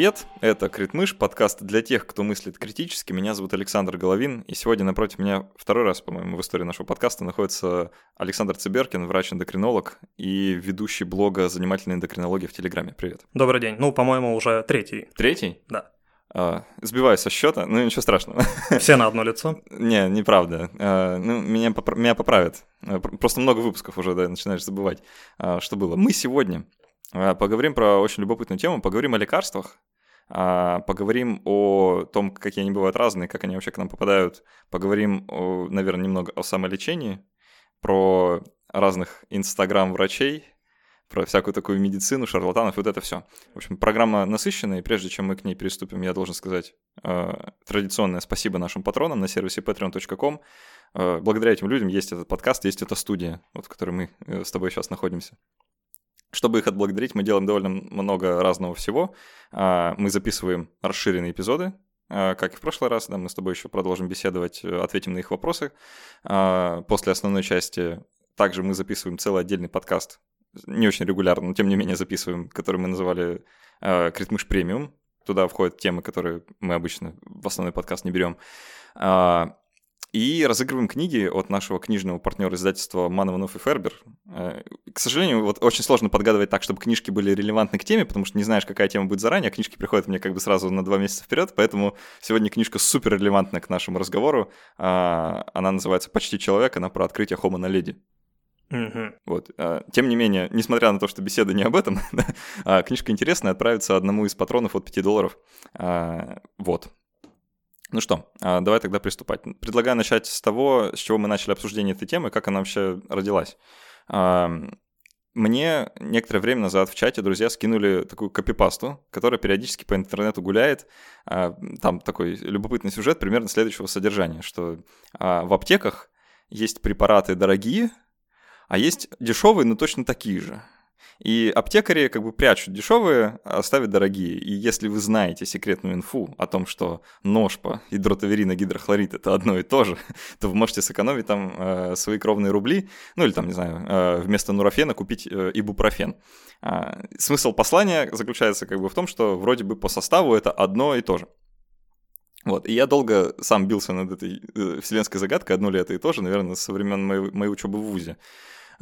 привет! Это Критмыш, подкаст для тех, кто мыслит критически. Меня зовут Александр Головин, и сегодня напротив меня второй раз, по-моему, в истории нашего подкаста находится Александр Циберкин, врач-эндокринолог и ведущий блога «Занимательная эндокринология» в Телеграме. Привет. Добрый день. Ну, по-моему, уже третий. Третий? Да. А, сбиваюсь со счета, ну ничего страшного. Все на одно лицо? Не, неправда. А, ну, меня, попра- меня поправят. А, просто много выпусков уже, да, начинаешь забывать, что было. Мы сегодня поговорим про очень любопытную тему, поговорим о лекарствах, поговорим о том, какие они бывают разные, как они вообще к нам попадают, поговорим, наверное, немного о самолечении, про разных инстаграм-врачей, про всякую такую медицину, шарлатанов, вот это все. В общем, программа насыщенная, и прежде чем мы к ней приступим, я должен сказать э, традиционное спасибо нашим патронам на сервисе patreon.com. Э, благодаря этим людям есть этот подкаст, есть эта студия, вот, в которой мы э, с тобой сейчас находимся. Чтобы их отблагодарить, мы делаем довольно много разного всего. Э, мы записываем расширенные эпизоды, э, как и в прошлый раз, да, мы с тобой еще продолжим беседовать, э, ответим на их вопросы. После основной части также мы записываем целый отдельный подкаст не очень регулярно, но тем не менее записываем, который мы называли Критмыш премиум. Туда входят темы, которые мы обычно в основной подкаст не берем. И разыгрываем книги от нашего книжного партнера издательства Манованов и Фербер. Э, к сожалению, вот очень сложно подгадывать так, чтобы книжки были релевантны к теме, потому что не знаешь, какая тема будет заранее, а книжки приходят мне как бы сразу на два месяца вперед, поэтому сегодня книжка супер релевантна к нашему разговору. Э, она называется «Почти человек», она про открытие Homo на леди. Угу. Вот. А, тем не менее, несмотря на то, что беседа не об этом, а, книжка интересная, отправится одному из патронов от 5 долларов. А, вот. Ну что, давай тогда приступать. Предлагаю начать с того, с чего мы начали обсуждение этой темы, как она вообще родилась. Мне некоторое время назад в чате друзья скинули такую копипасту, которая периодически по интернету гуляет. Там такой любопытный сюжет примерно следующего содержания, что в аптеках есть препараты дорогие, а есть дешевые, но точно такие же. И аптекари как бы прячут дешевые, а ставят дорогие. И если вы знаете секретную инфу о том, что ножпа и дротаверина гидрохлорид это одно и то же, то вы можете сэкономить там э, свои кровные рубли, ну или там, не знаю, э, вместо нурофена купить э, ибупрофен. Э, смысл послания заключается как бы в том, что вроде бы по составу это одно и то же. Вот, и я долго сам бился над этой э, вселенской загадкой, одно ли это и то же, наверное, со времен моей, моей учебы в ВУЗе.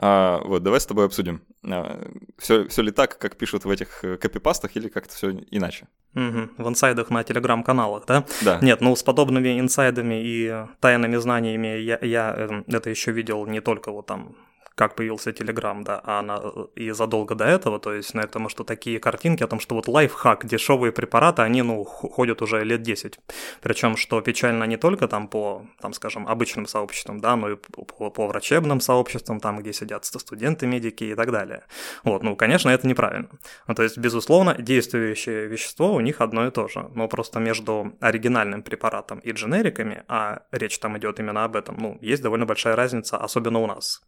А, вот, давай с тобой обсудим. А, все, все ли так, как пишут в этих э, копипастах, или как-то все иначе? Угу. В инсайдах на телеграм-каналах, да? Да. Нет, ну с подобными инсайдами и тайными знаниями я, я эм, это еще видел не только вот там как появился Telegram, да, а она и задолго до этого, то есть, на этом, что такие картинки о том, что вот лайфхак, дешевые препараты, они, ну, ходят уже лет 10. Причем, что печально не только там по, там, скажем, обычным сообществам, да, но и по, по врачебным сообществам, там, где сидят студенты, медики и так далее. Вот, ну, конечно, это неправильно. Ну, то есть, безусловно, действующее вещество у них одно и то же, но просто между оригинальным препаратом и дженериками, а речь там идет именно об этом, ну, есть довольно большая разница, особенно у нас.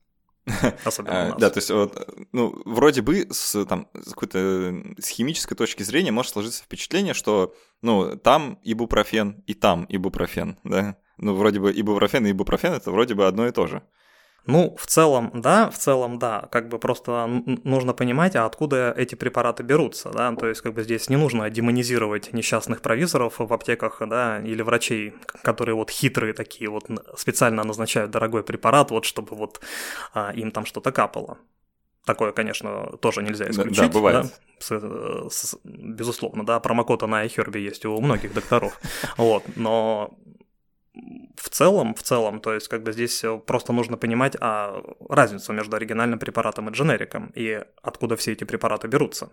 Особенно у нас. Да, то есть вот, ну, вроде бы с, там, с какой-то с химической точки зрения может сложиться впечатление, что, ну, там ибупрофен и там ибупрофен, да? Ну, вроде бы ибупрофен и ибупрофен это вроде бы одно и то же. Ну, в целом, да, в целом, да. Как бы просто нужно понимать, а откуда эти препараты берутся, да. То есть, как бы здесь не нужно демонизировать несчастных провизоров в аптеках, да, или врачей, которые вот хитрые такие, вот специально назначают дорогой препарат, вот чтобы вот а, им там что-то капало. Такое, конечно, тоже нельзя исключить. Да, да бывает. Да? С, с, безусловно, да, промокода на iHerb есть у многих докторов. Вот, но в целом, в целом, то есть как бы здесь просто нужно понимать а, разницу между оригинальным препаратом и дженериком, и откуда все эти препараты берутся.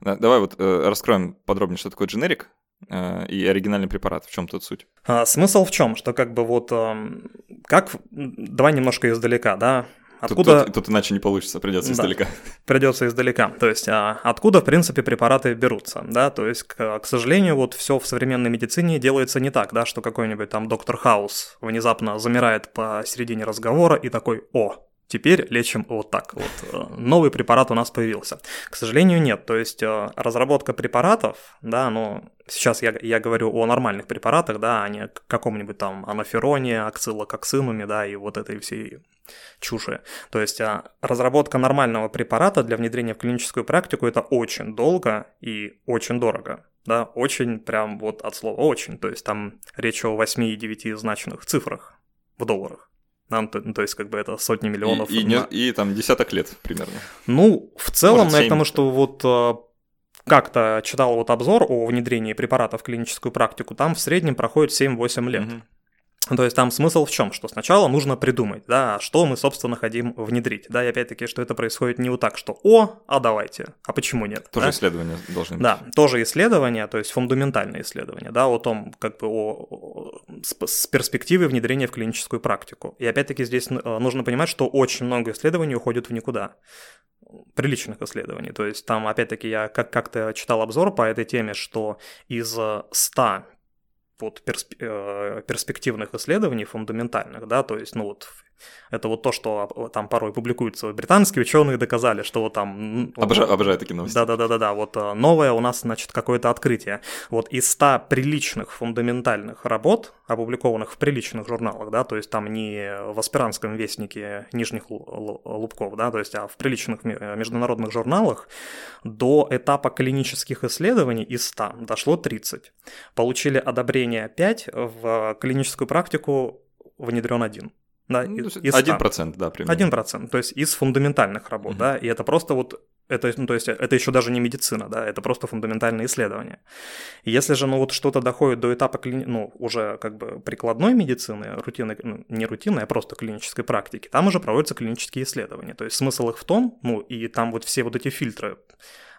Да, давай вот э, раскроем подробнее, что такое дженерик э, и оригинальный препарат. В чем тут суть? А, смысл в чем? Что как бы вот э, как давай немножко издалека, да. Откуда... Тут, тут, тут иначе не получится, придется да, издалека. Придется издалека. То есть, а, откуда, в принципе, препараты берутся, да, то есть, к, к сожалению, вот все в современной медицине делается не так, да, что какой-нибудь там доктор Хаус внезапно замирает посередине разговора и такой, о, Теперь лечим вот так. Вот э, новый препарат у нас появился. К сожалению, нет. То есть э, разработка препаратов, да, ну, сейчас я, я говорю о нормальных препаратах, да, а не каком-нибудь там анафероне, акцилококсинуме, да, и вот этой всей чуши. То есть а, разработка нормального препарата для внедрения в клиническую практику это очень долго и очень дорого. Да, очень прям вот от слова очень. То есть там речь о 8 и 9 значных цифрах в долларах. Нам, то, то есть, как бы это сотни миллионов. И, и, на... и, и там десяток лет примерно. Ну, в целом, я к тому, что вот а, как-то читал вот обзор о внедрении препарата в клиническую практику, там в среднем проходит 7-8 лет. Угу. То есть там смысл в чем? Что сначала нужно придумать, да, что мы, собственно, хотим внедрить. Да, и опять-таки, что это происходит не вот так, что «о, а давайте», а почему нет? Тоже да? исследования должны быть. Да, тоже исследования, то есть фундаментальные исследования, да, о том, как бы о, с, с перспективы внедрения в клиническую практику. И опять-таки здесь э, нужно понимать, что очень много исследований уходит в никуда приличных исследований. То есть там, опять-таки, я как- как-то читал обзор по этой теме, что из 100 вот э, перспективных исследований фундаментальных, да, то есть, ну вот это вот то, что а, там порой публикуются британские ученые доказали, что вот там... Обожаю, обожаю такие новости. Да-да-да-да, вот э, новое у нас, значит, какое-то открытие. Вот из 100 приличных фундаментальных работ, опубликованных в приличных журналах, да, то есть там не в аспирантском вестнике нижних лубков, да, то есть, а в приличных международных журналах до этапа клинических исследований из 100 дошло 30. Получили одобрение 5, в клиническую практику внедрен один. Да, ну, один процент, да, примерно. Один процент, то есть из фундаментальных работ, угу. да, и это просто вот, это, ну, то есть это еще даже не медицина, да, это просто фундаментальные исследования. И если же, ну, вот что-то доходит до этапа, кли... ну, уже как бы прикладной медицины, рутинной, ну, не рутинной, а просто клинической практики, там уже проводятся клинические исследования, то есть смысл их в том, ну, и там вот все вот эти фильтры,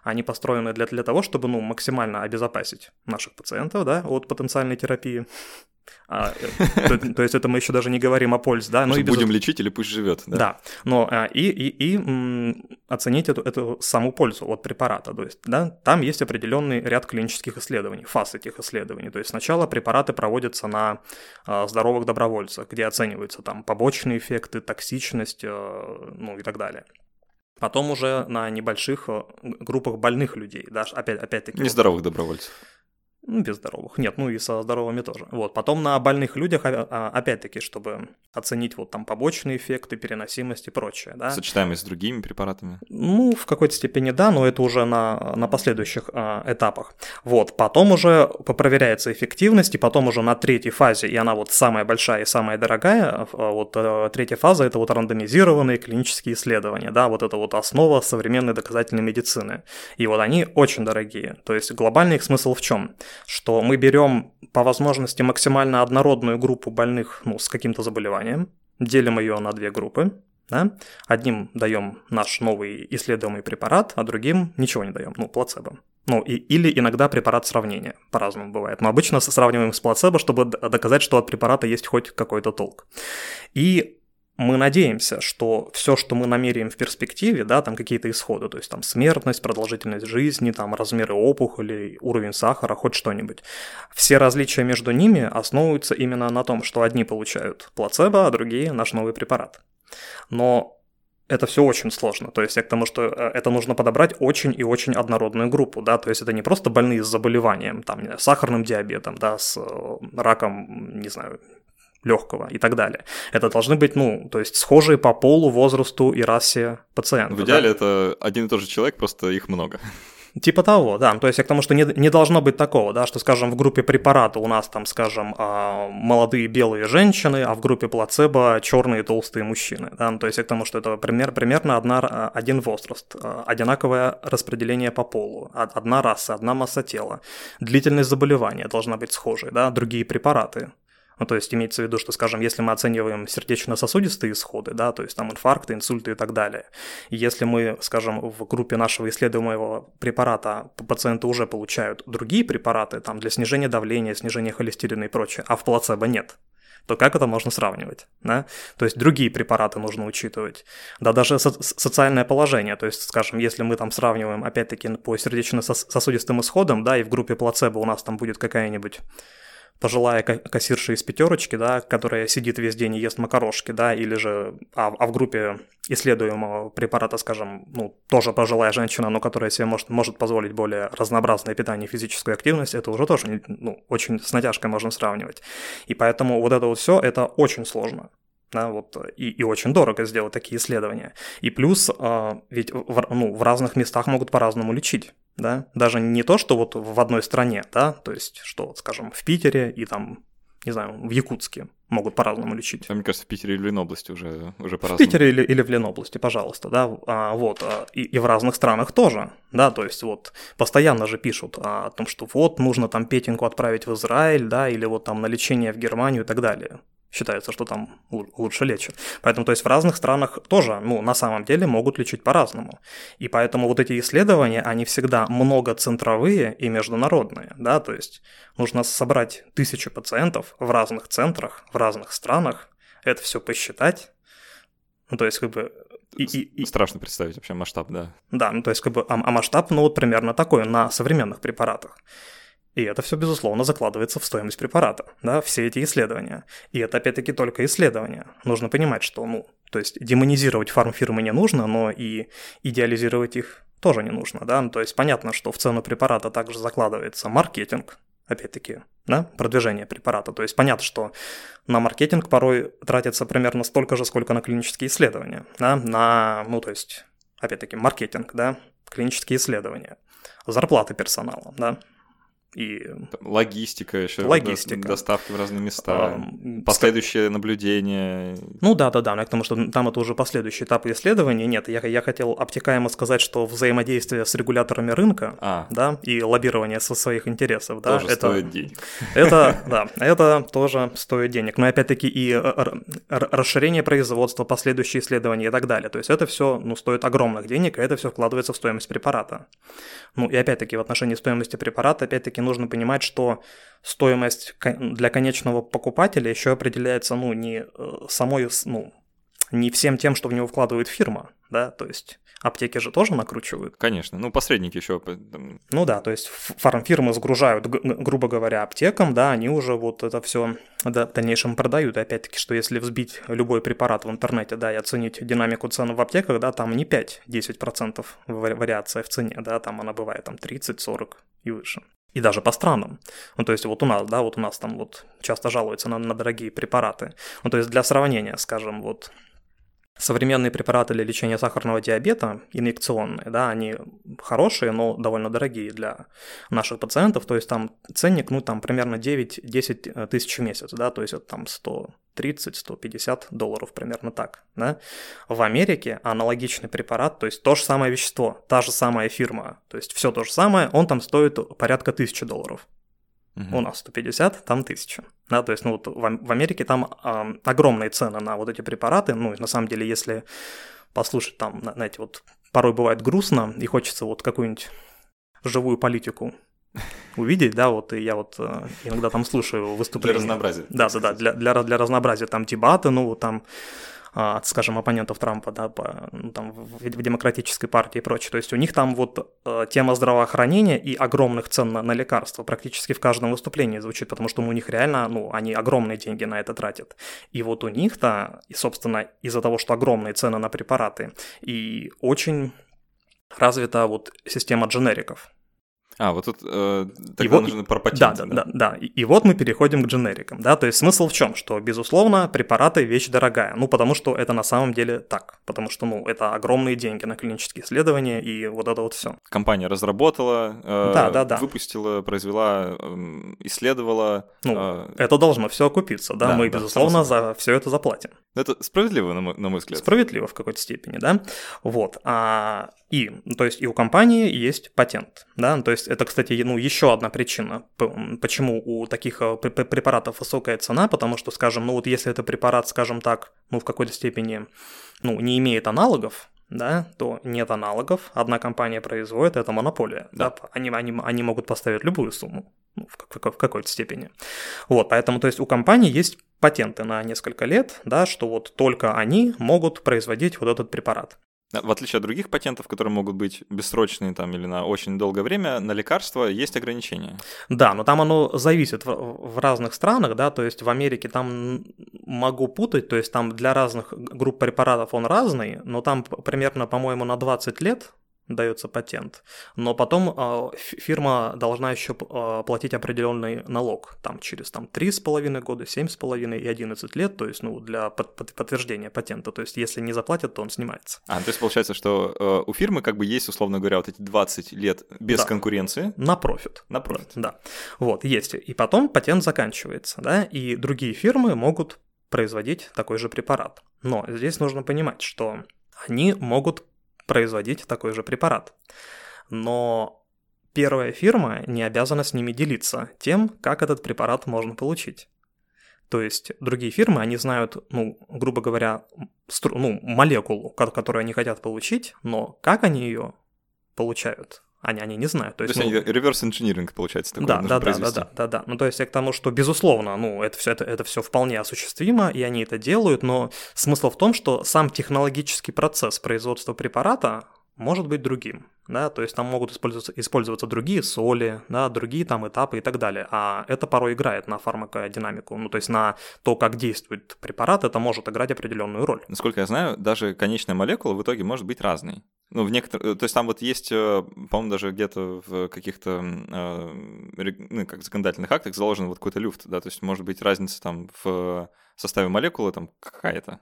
они построены для, для того, чтобы, ну, максимально обезопасить наших пациентов, да, от потенциальной терапии, а, э, то, то есть это мы еще даже не говорим о пользе, да? Ну, и будем лечить или пусть живет. Да, да. но а, и, и, и м, оценить эту, эту саму пользу от препарата. То есть, да, там есть определенный ряд клинических исследований, фаз этих исследований. То есть сначала препараты проводятся на а, здоровых добровольцах, где оцениваются там побочные эффекты, токсичность, а, ну и так далее. Потом уже на небольших э, группах больных людей, да, опять, опять-таки. Нездоровых добровольцев. Ну, без здоровых. Нет, ну и со здоровыми тоже. Вот. Потом на больных людях, а, а, опять-таки, чтобы оценить вот там побочные эффекты, переносимость и прочее, да. Сочетаемость с другими препаратами? Ну, в какой-то степени да, но это уже на, на последующих а, этапах. Вот. Потом уже попроверяется эффективность, и потом уже на третьей фазе, и она вот самая большая и самая дорогая, вот а, третья фаза – это вот рандомизированные клинические исследования, да, вот это вот основа современной доказательной медицины. И вот они очень дорогие. То есть глобальный их смысл в чем? Что мы берем по возможности максимально однородную группу больных ну, с каким-то заболеванием, делим ее на две группы, да? Одним даем наш новый исследуемый препарат, а другим ничего не даем, ну, плацебо. Ну, и, или иногда препарат сравнения, по-разному бывает. Но обычно сравниваем с плацебо, чтобы доказать, что от препарата есть хоть какой-то толк. И мы надеемся, что все, что мы намеряем в перспективе, да, там какие-то исходы, то есть там смертность, продолжительность жизни, там размеры опухолей, уровень сахара, хоть что-нибудь, все различия между ними основываются именно на том, что одни получают плацебо, а другие наш новый препарат. Но это все очень сложно. То есть я к тому, что э, это нужно подобрать очень и очень однородную группу, да, то есть это не просто больные с заболеванием, там, сахарным диабетом, да, с э, раком, не знаю, легкого и так далее. Это должны быть, ну, то есть схожие по полу, возрасту и расе пациенты. В идеале да? это один и тот же человек, просто их много. Типа того, да. То есть я к тому, что не, не должно быть такого, да, что, скажем, в группе препарата у нас там, скажем, а, молодые белые женщины, а в группе плацебо черные толстые мужчины. Да? Ну, то есть я к тому, что это пример, примерно одна, а, один возраст, а, одинаковое распределение по полу, одна раса, одна масса тела, длительность заболевания должна быть схожей, да, другие препараты ну, то есть имеется в виду, что, скажем, если мы оцениваем сердечно-сосудистые исходы, да, то есть там инфаркты, инсульты и так далее, и если мы, скажем, в группе нашего исследуемого препарата пациенты уже получают другие препараты там для снижения давления, снижения холестерина и прочее, а в плацебо нет, то как это можно сравнивать? Да? То есть другие препараты нужно учитывать. Да даже со- социальное положение. То есть, скажем, если мы там сравниваем, опять-таки, по сердечно-сосудистым исходам, да, и в группе плацебо у нас там будет какая-нибудь пожилая кассирша из пятерочки, да, которая сидит весь день и ест макарошки, да, или же, а, а в группе исследуемого препарата, скажем, ну, тоже пожилая женщина, но которая себе может, может позволить более разнообразное питание и физическую активность, это уже тоже, ну, очень с натяжкой можно сравнивать. И поэтому вот это вот все, это очень сложно. Да, вот, и, и очень дорого сделать такие исследования. И плюс, э, ведь в, ну, в разных местах могут по-разному лечить, да, даже не то, что вот в одной стране, да, то есть, что, скажем, в Питере и там не знаю, в Якутске могут по-разному лечить. А мне кажется, в Питере или в Ленобласти уже, уже по-разному. В Питере или, или в Ленобласти, пожалуйста, да, а, вот, а, и, и в разных странах тоже, да, то есть вот постоянно же пишут о том, что вот нужно там Петеньку отправить в Израиль, да, или вот там на лечение в Германию и так далее считается, что там лучше лечат. Поэтому, то есть в разных странах тоже, ну, на самом деле могут лечить по-разному. И поэтому вот эти исследования, они всегда многоцентровые и международные, да, то есть нужно собрать тысячу пациентов в разных центрах, в разных странах, это все посчитать, ну, то есть как бы и, и, и... Страшно представить вообще масштаб, да. Да, ну то есть как бы, а, а масштаб, ну вот примерно такой на современных препаратах. И это все, безусловно, закладывается в стоимость препарата, да, все эти исследования. И это, опять-таки, только исследования. Нужно понимать, что, ну, то есть демонизировать фармфирмы не нужно, но и идеализировать их тоже не нужно, да. Ну, то есть понятно, что в цену препарата также закладывается маркетинг, опять-таки, да, продвижение препарата. То есть понятно, что на маркетинг порой тратится примерно столько же, сколько на клинические исследования, да, на, ну, то есть, опять-таки, маркетинг, да, клинические исследования, зарплаты персонала, да, и... Логистика еще, Логистика. доставки в разные места, а, последующее наблюдение. Ну да, да, да, потому что там это уже последующий этап исследования. Нет, я, я хотел обтекаемо сказать, что взаимодействие с регуляторами рынка, а. да, и лоббирование со своих интересов, да, тоже это стоит денег. Это, да, это тоже стоит денег. Но опять-таки и расширение производства, последующие исследования и так далее. То есть это все, ну, стоит огромных денег, и это все вкладывается в стоимость препарата. Ну и опять-таки в отношении стоимости препарата, опять-таки нужно понимать, что стоимость для конечного покупателя еще определяется, ну, не э, самой, ну, не всем тем, что в него вкладывает фирма, да, то есть аптеки же тоже накручивают. Конечно, ну посредники еще. Ну да, то есть фармфирмы загружают, грубо говоря, аптекам, да, они уже вот это все в дальнейшем продают. И опять-таки, что если взбить любой препарат в интернете, да, и оценить динамику цен в аптеках, да, там не 5-10% вариация в цене, да, там она бывает там 30-40 и выше и даже по странам. Ну, то есть вот у нас, да, вот у нас там вот часто жалуются на, на дорогие препараты. Ну, то есть для сравнения, скажем, вот Современные препараты для лечения сахарного диабета, инъекционные, да, они хорошие, но довольно дорогие для наших пациентов, то есть там ценник, ну, там примерно 9-10 э, тысяч в месяц, да, то есть это там 130-150 долларов, примерно так, да. В Америке аналогичный препарат, то есть то же самое вещество, та же самая фирма, то есть все то же самое, он там стоит порядка 1000 долларов. Угу. У нас 150, там 1000. Да, то есть, ну, вот в, Америке там э, огромные цены на вот эти препараты. Ну, на самом деле, если послушать там, знаете, вот порой бывает грустно, и хочется вот какую-нибудь живую политику увидеть, да, вот и я вот э, иногда там слушаю выступления. Для разнообразия. Да, да, да, для, для, для разнообразия там дебаты, ну, там от, скажем, оппонентов Трампа, да, по, ну, там, в, в демократической партии и прочее. То есть у них там вот э, тема здравоохранения и огромных цен на, на лекарства практически в каждом выступлении звучит, потому что у них реально, ну, они огромные деньги на это тратят. И вот у них-то, и, собственно, из-за того, что огромные цены на препараты, и очень развита вот система дженериков. А, вот тут э, тогда вот, нужно про патенты. Да, да, да. да, да. И, и вот мы переходим к дженерикам, да, то есть смысл в чем? Что, безусловно, препараты – вещь дорогая, ну, потому что это на самом деле так, потому что, ну, это огромные деньги на клинические исследования и вот это вот все. Компания разработала, э, да, да, да. выпустила, произвела, э, исследовала. Ну, э... это должно все окупиться, да, да мы, да, безусловно, за все это заплатим. Это справедливо, на мой, на мой взгляд. Справедливо в какой-то степени, да, вот. А, и, то есть, и у компании есть патент, да, то есть это, кстати, ну, еще одна причина, почему у таких э, препаратов высокая цена, потому что, скажем, ну вот если это препарат, скажем так, ну в какой-то степени, ну, не имеет аналогов, да, то нет аналогов, одна компания производит, это монополия, да, да они, они, они могут поставить любую сумму, ну, в, в, в какой-то степени. Вот, поэтому, то есть у компании есть патенты на несколько лет, да, что вот только они могут производить вот этот препарат. В отличие от других патентов, которые могут быть бессрочные там или на очень долгое время, на лекарства есть ограничения. Да, но там оно зависит в, в разных странах, да, то есть в Америке там могу путать, то есть там для разных групп препаратов он разный, но там примерно, по-моему, на 20 лет дается патент, но потом э, фирма должна еще э, платить определенный налог, там через там, 3,5 года, 7,5 и 11 лет, то есть ну, для под, под, подтверждения патента, то есть если не заплатят, то он снимается. А, то есть получается, что э, у фирмы как бы есть, условно говоря, вот эти 20 лет без Да. конкуренции. На профит. На профит. Да, вот, есть. И потом патент заканчивается, да, и другие фирмы могут производить такой же препарат. Но здесь нужно понимать, что они могут производить такой же препарат. Но первая фирма не обязана с ними делиться тем, как этот препарат можно получить. То есть другие фирмы, они знают, ну, грубо говоря, стру- ну, молекулу, ко- которую они хотят получить, но как они ее получают, они, они не знают. То То есть, есть ну, они реверс инжиниринг, получается, такой да, да, да, да, да, да, да. Ну, то есть я к тому, что, безусловно, ну, это все, это, это все вполне осуществимо, и они это делают, но смысл в том, что сам технологический процесс производства препарата может быть другим, да, то есть там могут использоваться, использоваться другие соли, да, другие там этапы и так далее, а это порой играет на фармакодинамику, ну, то есть на то, как действует препарат, это может играть определенную роль. Насколько я знаю, даже конечная молекула в итоге может быть разной. Ну, в некоторых, то есть там вот есть, э, по-моему, даже где-то в каких-то, э, ну, как законодательных актах заложен вот какой-то люфт, да, то есть может быть разница там в составе молекулы там какая-то.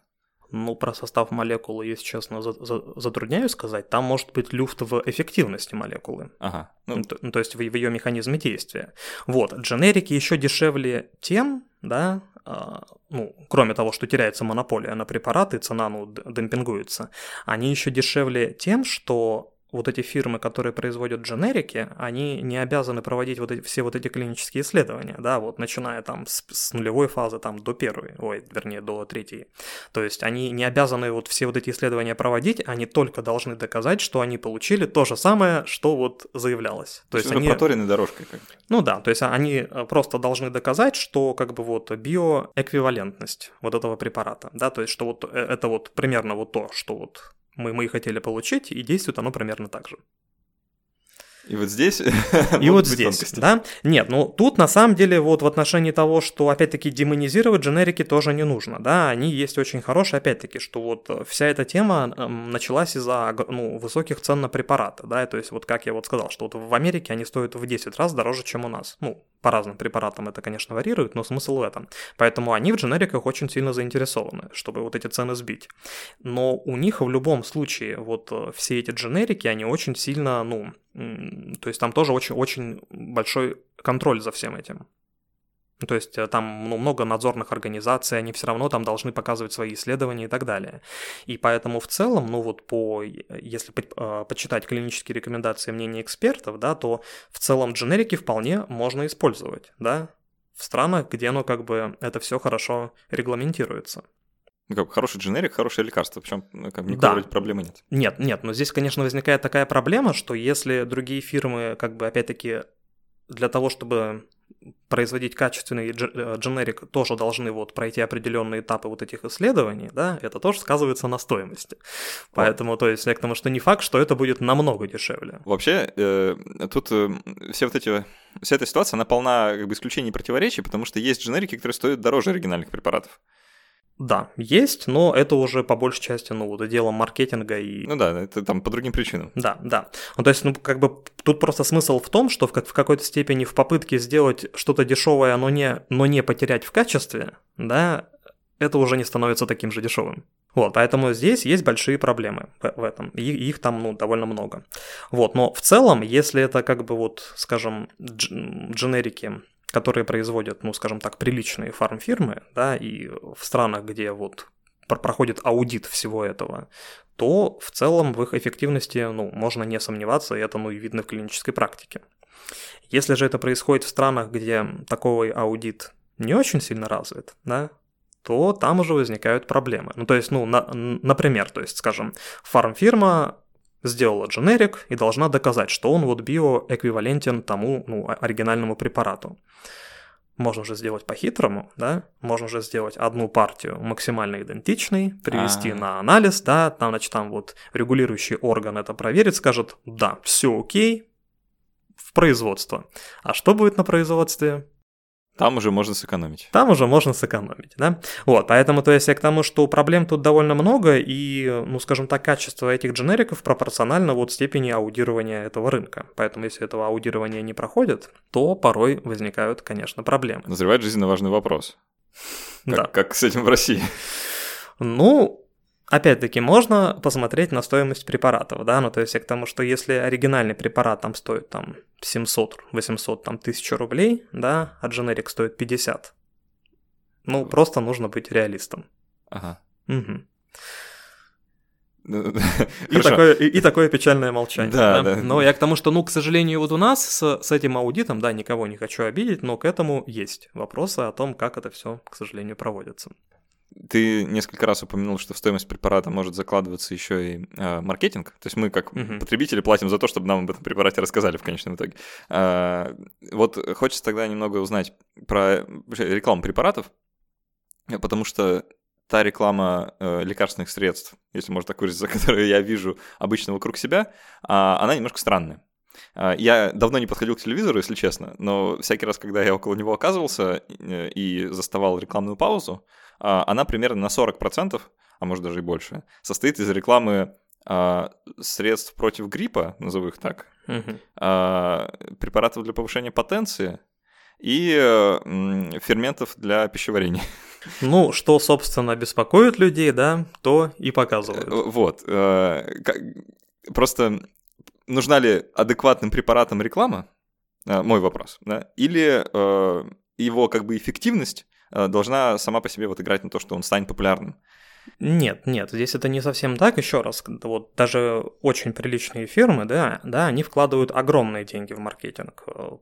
Ну, про состав молекулы, если честно, за- за- затрудняюсь сказать. Там может быть люфт в эффективности молекулы. Ага. Ну, Ну, то, ну, то есть в, в ее механизме действия. Вот, дженерики еще дешевле тем, да, а, ну, кроме того, что теряется монополия на препараты, цена, ну, демпингуется, они еще дешевле тем, что вот эти фирмы, которые производят дженерики, они не обязаны проводить вот эти, все вот эти клинические исследования, да, вот начиная там с, с нулевой фазы там до первой, ой, вернее, до третьей. То есть они не обязаны вот все вот эти исследования проводить, они только должны доказать, что они получили то же самое, что вот заявлялось. То есть уже они... проторенной дорожкой как бы. Ну да, то есть они э, просто должны доказать, что как бы вот биоэквивалентность вот этого препарата, да, то есть что вот э, это вот примерно вот то, что вот мы, мы хотели получить, и действует оно примерно так же. И вот здесь... И вот здесь, тонкости. да? Нет, ну тут на самом деле вот в отношении того, что опять-таки демонизировать дженерики тоже не нужно, да, они есть очень хорошие, опять-таки, что вот э, вся эта тема эм, началась из-за ну, высоких цен на препараты, да, то есть вот как я вот сказал, что вот в Америке они стоят в 10 раз дороже, чем у нас, ну, по разным препаратам это, конечно, варьирует, но смысл в этом. Поэтому они в дженериках очень сильно заинтересованы, чтобы вот эти цены сбить. Но у них в любом случае вот э, все эти дженерики, они очень сильно, ну, то есть там тоже очень-очень большой контроль за всем этим. Ну, То есть э, там ну, много надзорных организаций, они все равно там должны показывать свои исследования и так далее. И поэтому в целом, ну вот по, если по- э, почитать клинические рекомендации мнения экспертов, да, то в целом дженерики вполне можно использовать, да, в странах, где оно как бы это все хорошо регламентируется. Ну, как бы хороший дженерик, хорошее лекарство, причем ну, как бы никакой Да. проблемы нет. Нет, нет, но здесь, конечно, возникает такая проблема, что если другие фирмы, как бы, опять-таки, для того, чтобы производить качественный э, дженерик, тоже должны вот пройти определенные этапы вот этих исследований, да, это тоже сказывается на стоимости. Поэтому, то есть, я к тому, что не факт, что это будет намного дешевле. Вообще, э, тут э, все вот эти, вся эта ситуация, она полна как бы исключений и противоречий, потому что есть дженерики, которые стоят дороже оригинальных препаратов. Да, есть, но это уже по большей части, ну, вот дело маркетинга и Ну да, это там по другим причинам. Да, да. Ну, то есть, ну, как бы тут просто смысл в том, что в, как, в какой-то степени в попытке сделать что-то дешевое, но не, но не потерять в качестве, да, это уже не становится таким же дешевым. Вот, поэтому здесь есть большие проблемы в, в этом. И их там, ну, довольно много. Вот, но в целом, если это как бы вот, скажем, дж- дженерики, которые производят, ну, скажем так, приличные фармфирмы, да, и в странах, где вот пр- проходит аудит всего этого, то в целом в их эффективности ну, можно не сомневаться, и это ну, и видно в клинической практике. Если же это происходит в странах, где такой аудит не очень сильно развит, да, то там уже возникают проблемы. Ну, то есть, ну, на- например, то есть, скажем, фармфирма сделала дженерик и должна доказать, что он вот биоэквивалентен тому ну, оригинальному препарату. Можно же сделать по-хитрому, да? Можно же сделать одну партию максимально идентичной, привести А. на анализ, да, там, значит, там вот регулирующий орган это проверит, скажет, да, все окей, в производство. А что будет на производстве? Там уже можно сэкономить. Там уже можно сэкономить, да? Вот, поэтому, то есть я к тому, что проблем тут довольно много, и, ну, скажем так, качество этих дженериков пропорционально вот степени аудирования этого рынка. Поэтому, если этого аудирования не проходит, то порой возникают, конечно, проблемы. Назревает жизненно важный вопрос. Как, Да. как с этим в России? Ну, Опять-таки, можно посмотреть на стоимость препаратов, да, ну то есть я к тому, что если оригинальный препарат там стоит там 700, 800, там 1000 рублей, да, а дженерик стоит 50, ну просто нужно быть реалистом. Ага. Ну, И такое, и, и такое печальное молчание. Да, да. Но я к тому, что, ну, к сожалению, вот у нас с, с этим аудитом, да, никого не хочу обидеть, но к этому есть вопросы о том, как это все, к сожалению, проводится. Ты несколько раз упомянул, что в стоимость препарата может закладываться еще и э, маркетинг. То есть мы, как Мгм. потребители, платим за то, чтобы нам об этом препарате рассказали в конечном итоге. А, вот хочется тогда немного узнать про рекламу препаратов, э, потому что та реклама э, лекарственных средств, если можно так выразиться, которую я вижу обычно вокруг себя, а, она немножко странная. Я давно не подходил к телевизору, если честно, но всякий раз, когда я около него оказывался э, и заставал рекламную паузу, она примерно на 40%, а может даже и больше, состоит из рекламы а, средств против гриппа, назову их так, а, препаратов для повышения потенции и ферментов для пищеварения. Ну, что, собственно, беспокоит людей, да, то и показывают. Э, Вот. э, Просто нужна ли адекватным препаратам реклама? Э, Мой вопрос. да? Или его как бы эффективность должна сама по себе вот играть на то, что он станет популярным? Нет, нет, здесь это не совсем так. Еще раз, вот даже очень приличные фирмы, да, да, они вкладывают огромные деньги в маркетинг, э,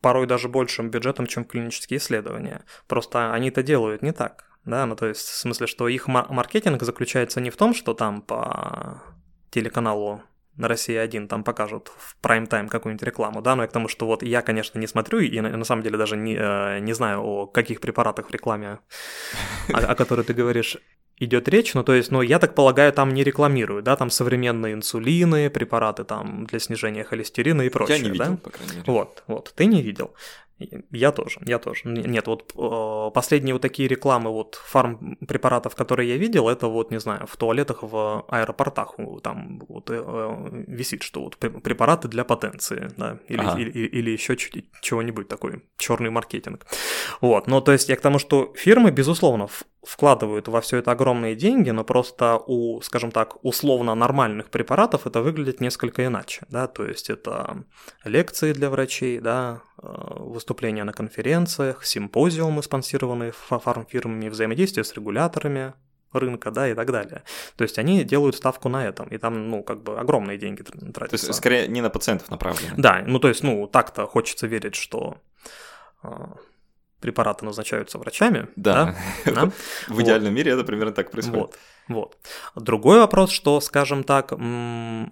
порой даже большим бюджетом, чем клинические исследования. Просто они это делают не так, да, ну то есть в смысле, что их ма- маркетинг заключается не в том, что там по телеканалу на России 1 там покажут в прайм-тайм какую-нибудь рекламу, да, но я к тому, что вот я, конечно, не смотрю и на, на самом деле даже не, э, не знаю, о каких препаратах в рекламе, о, о которой ты говоришь, идет речь, ну то есть, ну я так полагаю, там не рекламируют, да, там современные инсулины, препараты там для снижения холестерина и прочее, я не видел, да? по крайней мере. Вот, вот, ты не видел. Я тоже, я тоже. Нет, вот э, последние вот такие рекламы вот фарм-препаратов, которые я видел, это вот, не знаю, в туалетах в аэропортах там вот э, висит, что вот пре- препараты для потенции, да, или, Ага. или, или еще чего-нибудь такой, черный маркетинг. Вот, ну то есть я к тому, что фирмы, безусловно, вкладывают во все это огромные деньги, но просто у, скажем так, условно нормальных препаратов это выглядит несколько иначе, да, то есть это лекции для врачей, да, э, выступления на конференциях, симпозиумы, спонсированные фа- фармфирмами, взаимодействие с регуляторами рынка, да, и так далее. То есть они делают ставку на этом, и там, ну, как бы огромные деньги тр- То тратятся. есть, скорее, не на пациентов направлено. Да, ну то есть, ну, так-то хочется верить, что а, препараты назначаются врачами. Да. да? В идеальном мире это примерно так происходит. Вот. Вот. Другой вопрос, что, скажем так,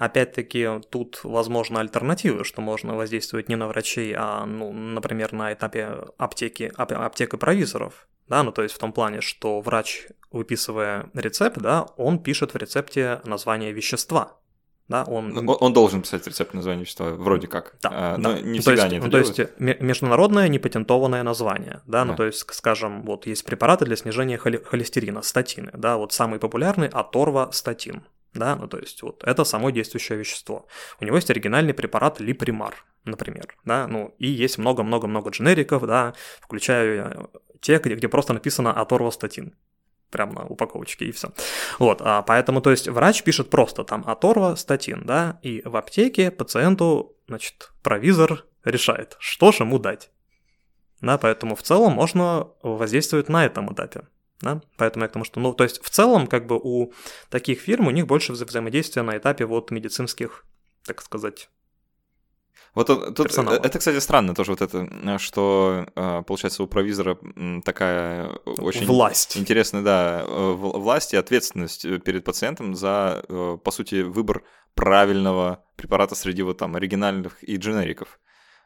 опять-таки тут возможно альтернативы, что можно воздействовать не на врачей, а, ну, например, на этапе аптеки, ап- аптек и провизоров. Да, ну то есть в том плане, что врач, выписывая рецепт, да, он пишет в рецепте название вещества. Да, он, Ну, Он, он должен писать рецепт названия вещества, вроде как. Да, А, да. Но не Ну, всегда то есть, они это ну, то есть ме- международное непатентованное название, да, ну Да. то есть, скажем, вот есть препараты для снижения холи- холестерина, статины, да, вот самый популярный аторвастатин, да, ну то есть вот это само действующее вещество. У него есть оригинальный препарат липримар, например, да, ну и есть много-много-много дженериков, да, включая те, где, где просто написано аторвастатин прямо на упаковочке и все. Вот, а поэтому, то есть, врач пишет просто там аторва, статин, да, и в аптеке пациенту, значит, провизор решает, что же ему дать. Да, поэтому в целом можно воздействовать на этом этапе. Да? Поэтому я к тому, что, ну, то есть в целом, как бы у таких фирм, у них больше вза- взаимодействия на этапе вот медицинских, так сказать, Вот тут, тут- персонала. это, кстати, странно тоже вот это, э, что, э, получается, у провизора такая очень власть. интересная, да, э, власть и ответственность э, перед пациентом за, э, по сути, выбор правильного препарата среди вот там оригинальных и дженериков.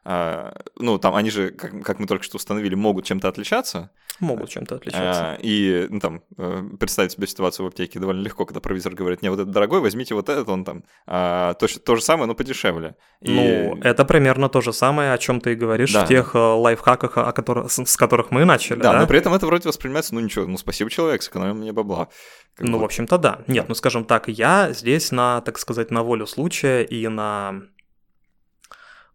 А, ну, там они же, как, как мы только что установили, могут чем-то отличаться. Могут чем-то отличаться. А, и, ну, там, э, представить себе ситуацию в аптеке довольно легко, когда провизор говорит, не, вот этот дорогой, возьмите вот этот, он там, а, то, то же самое, но подешевле. И... Ну, это примерно то же самое, о чем ты и говоришь да. в тех э, лайфхаках, о которых, с, которых мы начали, да, да? но при этом это вроде воспринимается, ну, ничего, ну, спасибо, человек, сэкономил мне бабла. Как ну, бы. в общем-то, да. Нет, ну, скажем так, я здесь на, так сказать, на волю случая и на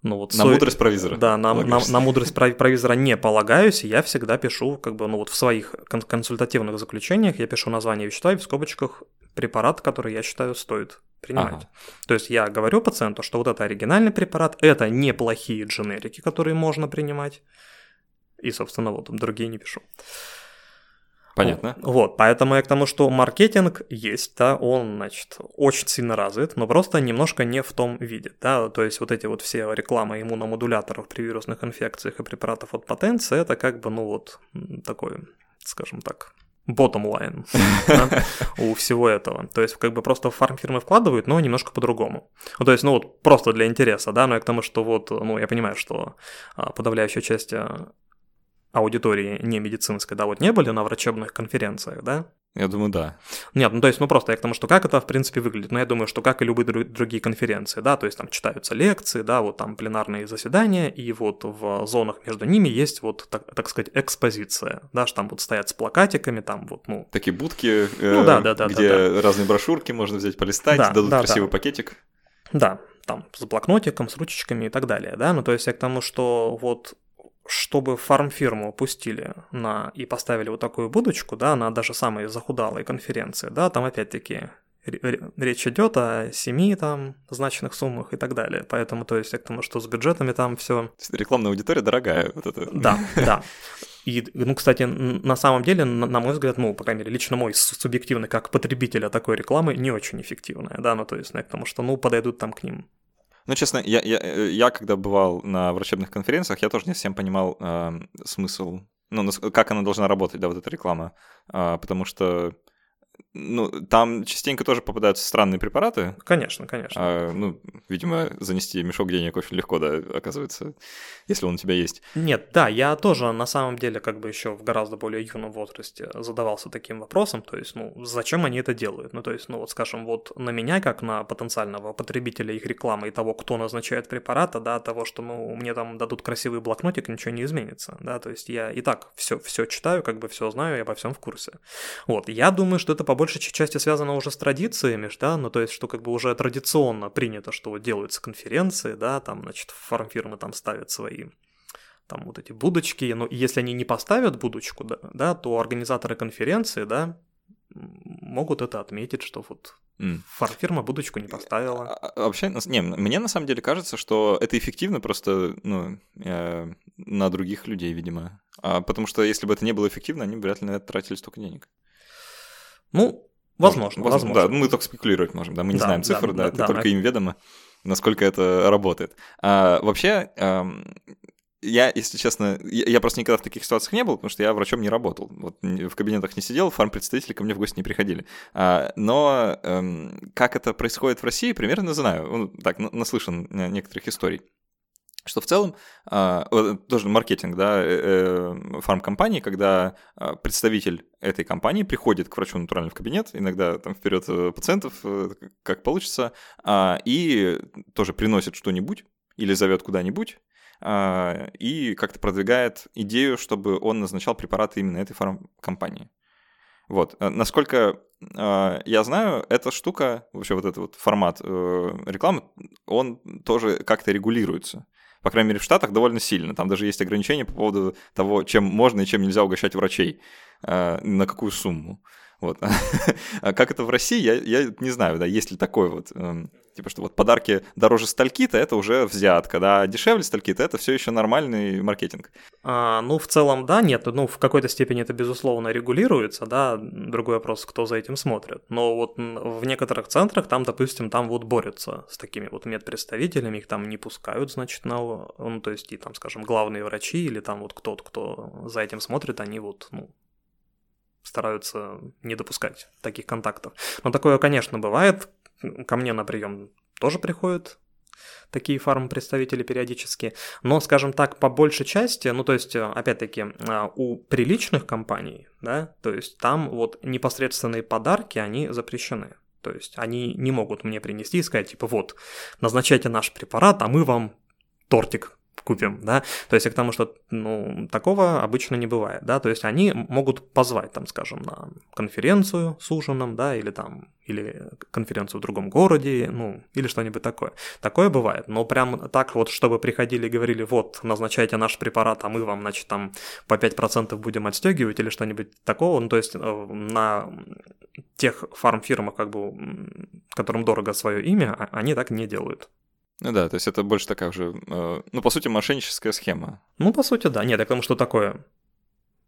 ну, вот на со... мудрость провизора. Да, на, на, на мудрость провизора не полагаюсь, я всегда пишу, как бы, ну вот в своих консультативных заключениях я пишу название вещества и в скобочках препарат, который я считаю стоит принимать. Ага. То есть я говорю пациенту, что вот это оригинальный препарат, это неплохие дженерики, которые можно принимать, и, собственно, вот другие не пишу. Понятно. Вот, поэтому я к тому, что маркетинг есть, да, он, значит, очень сильно развит, но просто немножко не в том виде, да, то есть вот эти вот все рекламы иммуномодуляторов при вирусных инфекциях и препаратов от потенции, это как бы, ну вот, такой, скажем так, bottom line да, у всего этого. То есть, как бы просто фармфирмы вкладывают, но немножко по-другому. Ну, то есть, ну вот просто для интереса, да, но я к тому, что вот, ну, я понимаю, что а, подавляющая часть а, аудитории не медицинской, да, вот не были на врачебных конференциях, да? Я думаю, да. Нет, ну то есть, ну просто я к тому, что как это в принципе выглядит. Ну я думаю, что как и любые друг, другие конференции, да, то есть там читаются лекции, да, вот там пленарные заседания, и вот в зонах между ними есть вот, так, так сказать, экспозиция, да, что там вот стоят с плакатиками, там вот, ну... Такие будки, э, ну, да, да, да, где да, да. разные брошюрки можно взять, полистать, да, дадут да, красивый да. пакетик. Да, там с блокнотиком, с ручечками и так далее, да, ну то есть я к тому, что вот чтобы фармфирму пустили на и поставили вот такую будочку, да, на даже самые захудалые конференции, да, там опять-таки речь идет о семи там значных суммах и так далее. Поэтому, то есть, к тому, что с бюджетами там все. Рекламная аудитория дорогая, вот это. Да, да. И, ну, кстати, на самом деле, на мой взгляд, ну, по крайней мере, лично мой субъективный как потребителя такой рекламы не очень эффективная, да, ну, то есть, ну, к тому, что, ну, подойдут там к ним ну, честно, я, я, э, я когда бывал на врачебных конференциях, я тоже не всем понимал э, смысл, ну, как она должна работать, да, вот эта реклама. Э, потому что ну, там частенько тоже попадаются странные препараты. Конечно, конечно. А, ну, видимо, занести мешок денег очень легко, да, оказывается, если он у тебя есть. Нет, да, я тоже на самом деле как бы еще в гораздо более юном возрасте задавался таким вопросом, то есть, ну, зачем они это делают? Ну, то есть, ну, вот, скажем, вот на меня, как на потенциального потребителя их рекламы и того, кто назначает препараты, да, того, что, ну, мне там дадут красивый блокнотик, ничего не изменится, да, то есть я и так все, все читаю, как бы все знаю, я обо всем в курсе. Вот, я думаю, что это по большей части связано уже с традициями, да, ну то есть, что как бы уже традиционно принято, что вот делаются конференции, да, там, значит, фармфирмы там ставят свои там вот эти будочки, но если они не поставят будочку, да, да то организаторы конференции, да, могут это отметить, что вот mm. фармфирма будочку не поставила. А, а, вообще, не, мне на самом деле кажется, что это эффективно просто ну, э, на других людей, видимо. А, потому что если бы это не было эффективно, они бы вряд ли на это тратили столько денег. Ну, возможно, возможно. Да, мы только спекулировать можем, да, мы не да, знаем цифр, да, да это да, только да. им ведомо, насколько это работает. А, вообще, я, если честно, я, я просто никогда в таких ситуациях не был, потому что я врачом не работал. Вот в кабинетах не сидел, фармпредставители ко мне в гости не приходили. А, но эм, как это происходит в России, примерно знаю. Ну, так, наслышан некоторых историй что в целом а, тоже маркетинг, да, э, э, фармкомпании, когда а, представитель этой компании приходит к врачу натурально в кабинет, иногда там вперед э, пациентов, как получится, а, и тоже приносит что-нибудь или зовет куда-нибудь, и как-то продвигает идею, чтобы он назначал препараты именно этой фармкомпании. Вот. Насколько я знаю, эта штука, вообще вот этот вот формат рекламы, он тоже как-то регулируется по крайней мере, в Штатах довольно сильно. Там даже есть ограничения по поводу того, чем можно и чем нельзя угощать врачей, э, на какую сумму. Вот. а как это в России, я, я не знаю, да, есть ли такой вот, эм, типа, что вот подарки дороже стальки-то это уже взятка, да, а дешевле стальки-то это все еще нормальный маркетинг. А, ну, в целом, да, нет, ну, в какой-то степени это, безусловно, регулируется, да, другой вопрос, кто за этим смотрит. Но вот в некоторых центрах там, допустим, там вот борются с такими вот медпредставителями, их там не пускают, значит, на, ну, то есть, и там, скажем, главные врачи или там вот кто-то, кто за этим смотрит, они вот, ну, стараются не допускать таких контактов. Но такое, конечно, бывает. Ко мне на прием тоже приходят такие фарм-представители периодически. Но, скажем так, по большей части, ну, то есть, опять-таки, а, у приличных компаний, да, то есть там вот непосредственные подарки, они запрещены. То есть они не могут мне принести и сказать, типа, вот, назначайте наш препарат, а мы вам тортик купим, да, то есть к тому, что, ну, такого обычно не бывает, да, то есть они могут позвать, там, скажем, на конференцию с ужином, да, или там, или конференцию в другом городе, ну, или что-нибудь такое. Такое бывает, но прям так вот, чтобы приходили и говорили, вот, назначайте наш препарат, а мы вам, значит, там по 5% будем отстегивать или что-нибудь такого, ну, то есть э, на тех фармфирмах, как бы, которым дорого свое имя, а, они так не делают. Ну да, то есть это больше такая уже, э, ну, по сути, мошенническая схема. Ну, по сути, да. Нет, я к тому, что такое.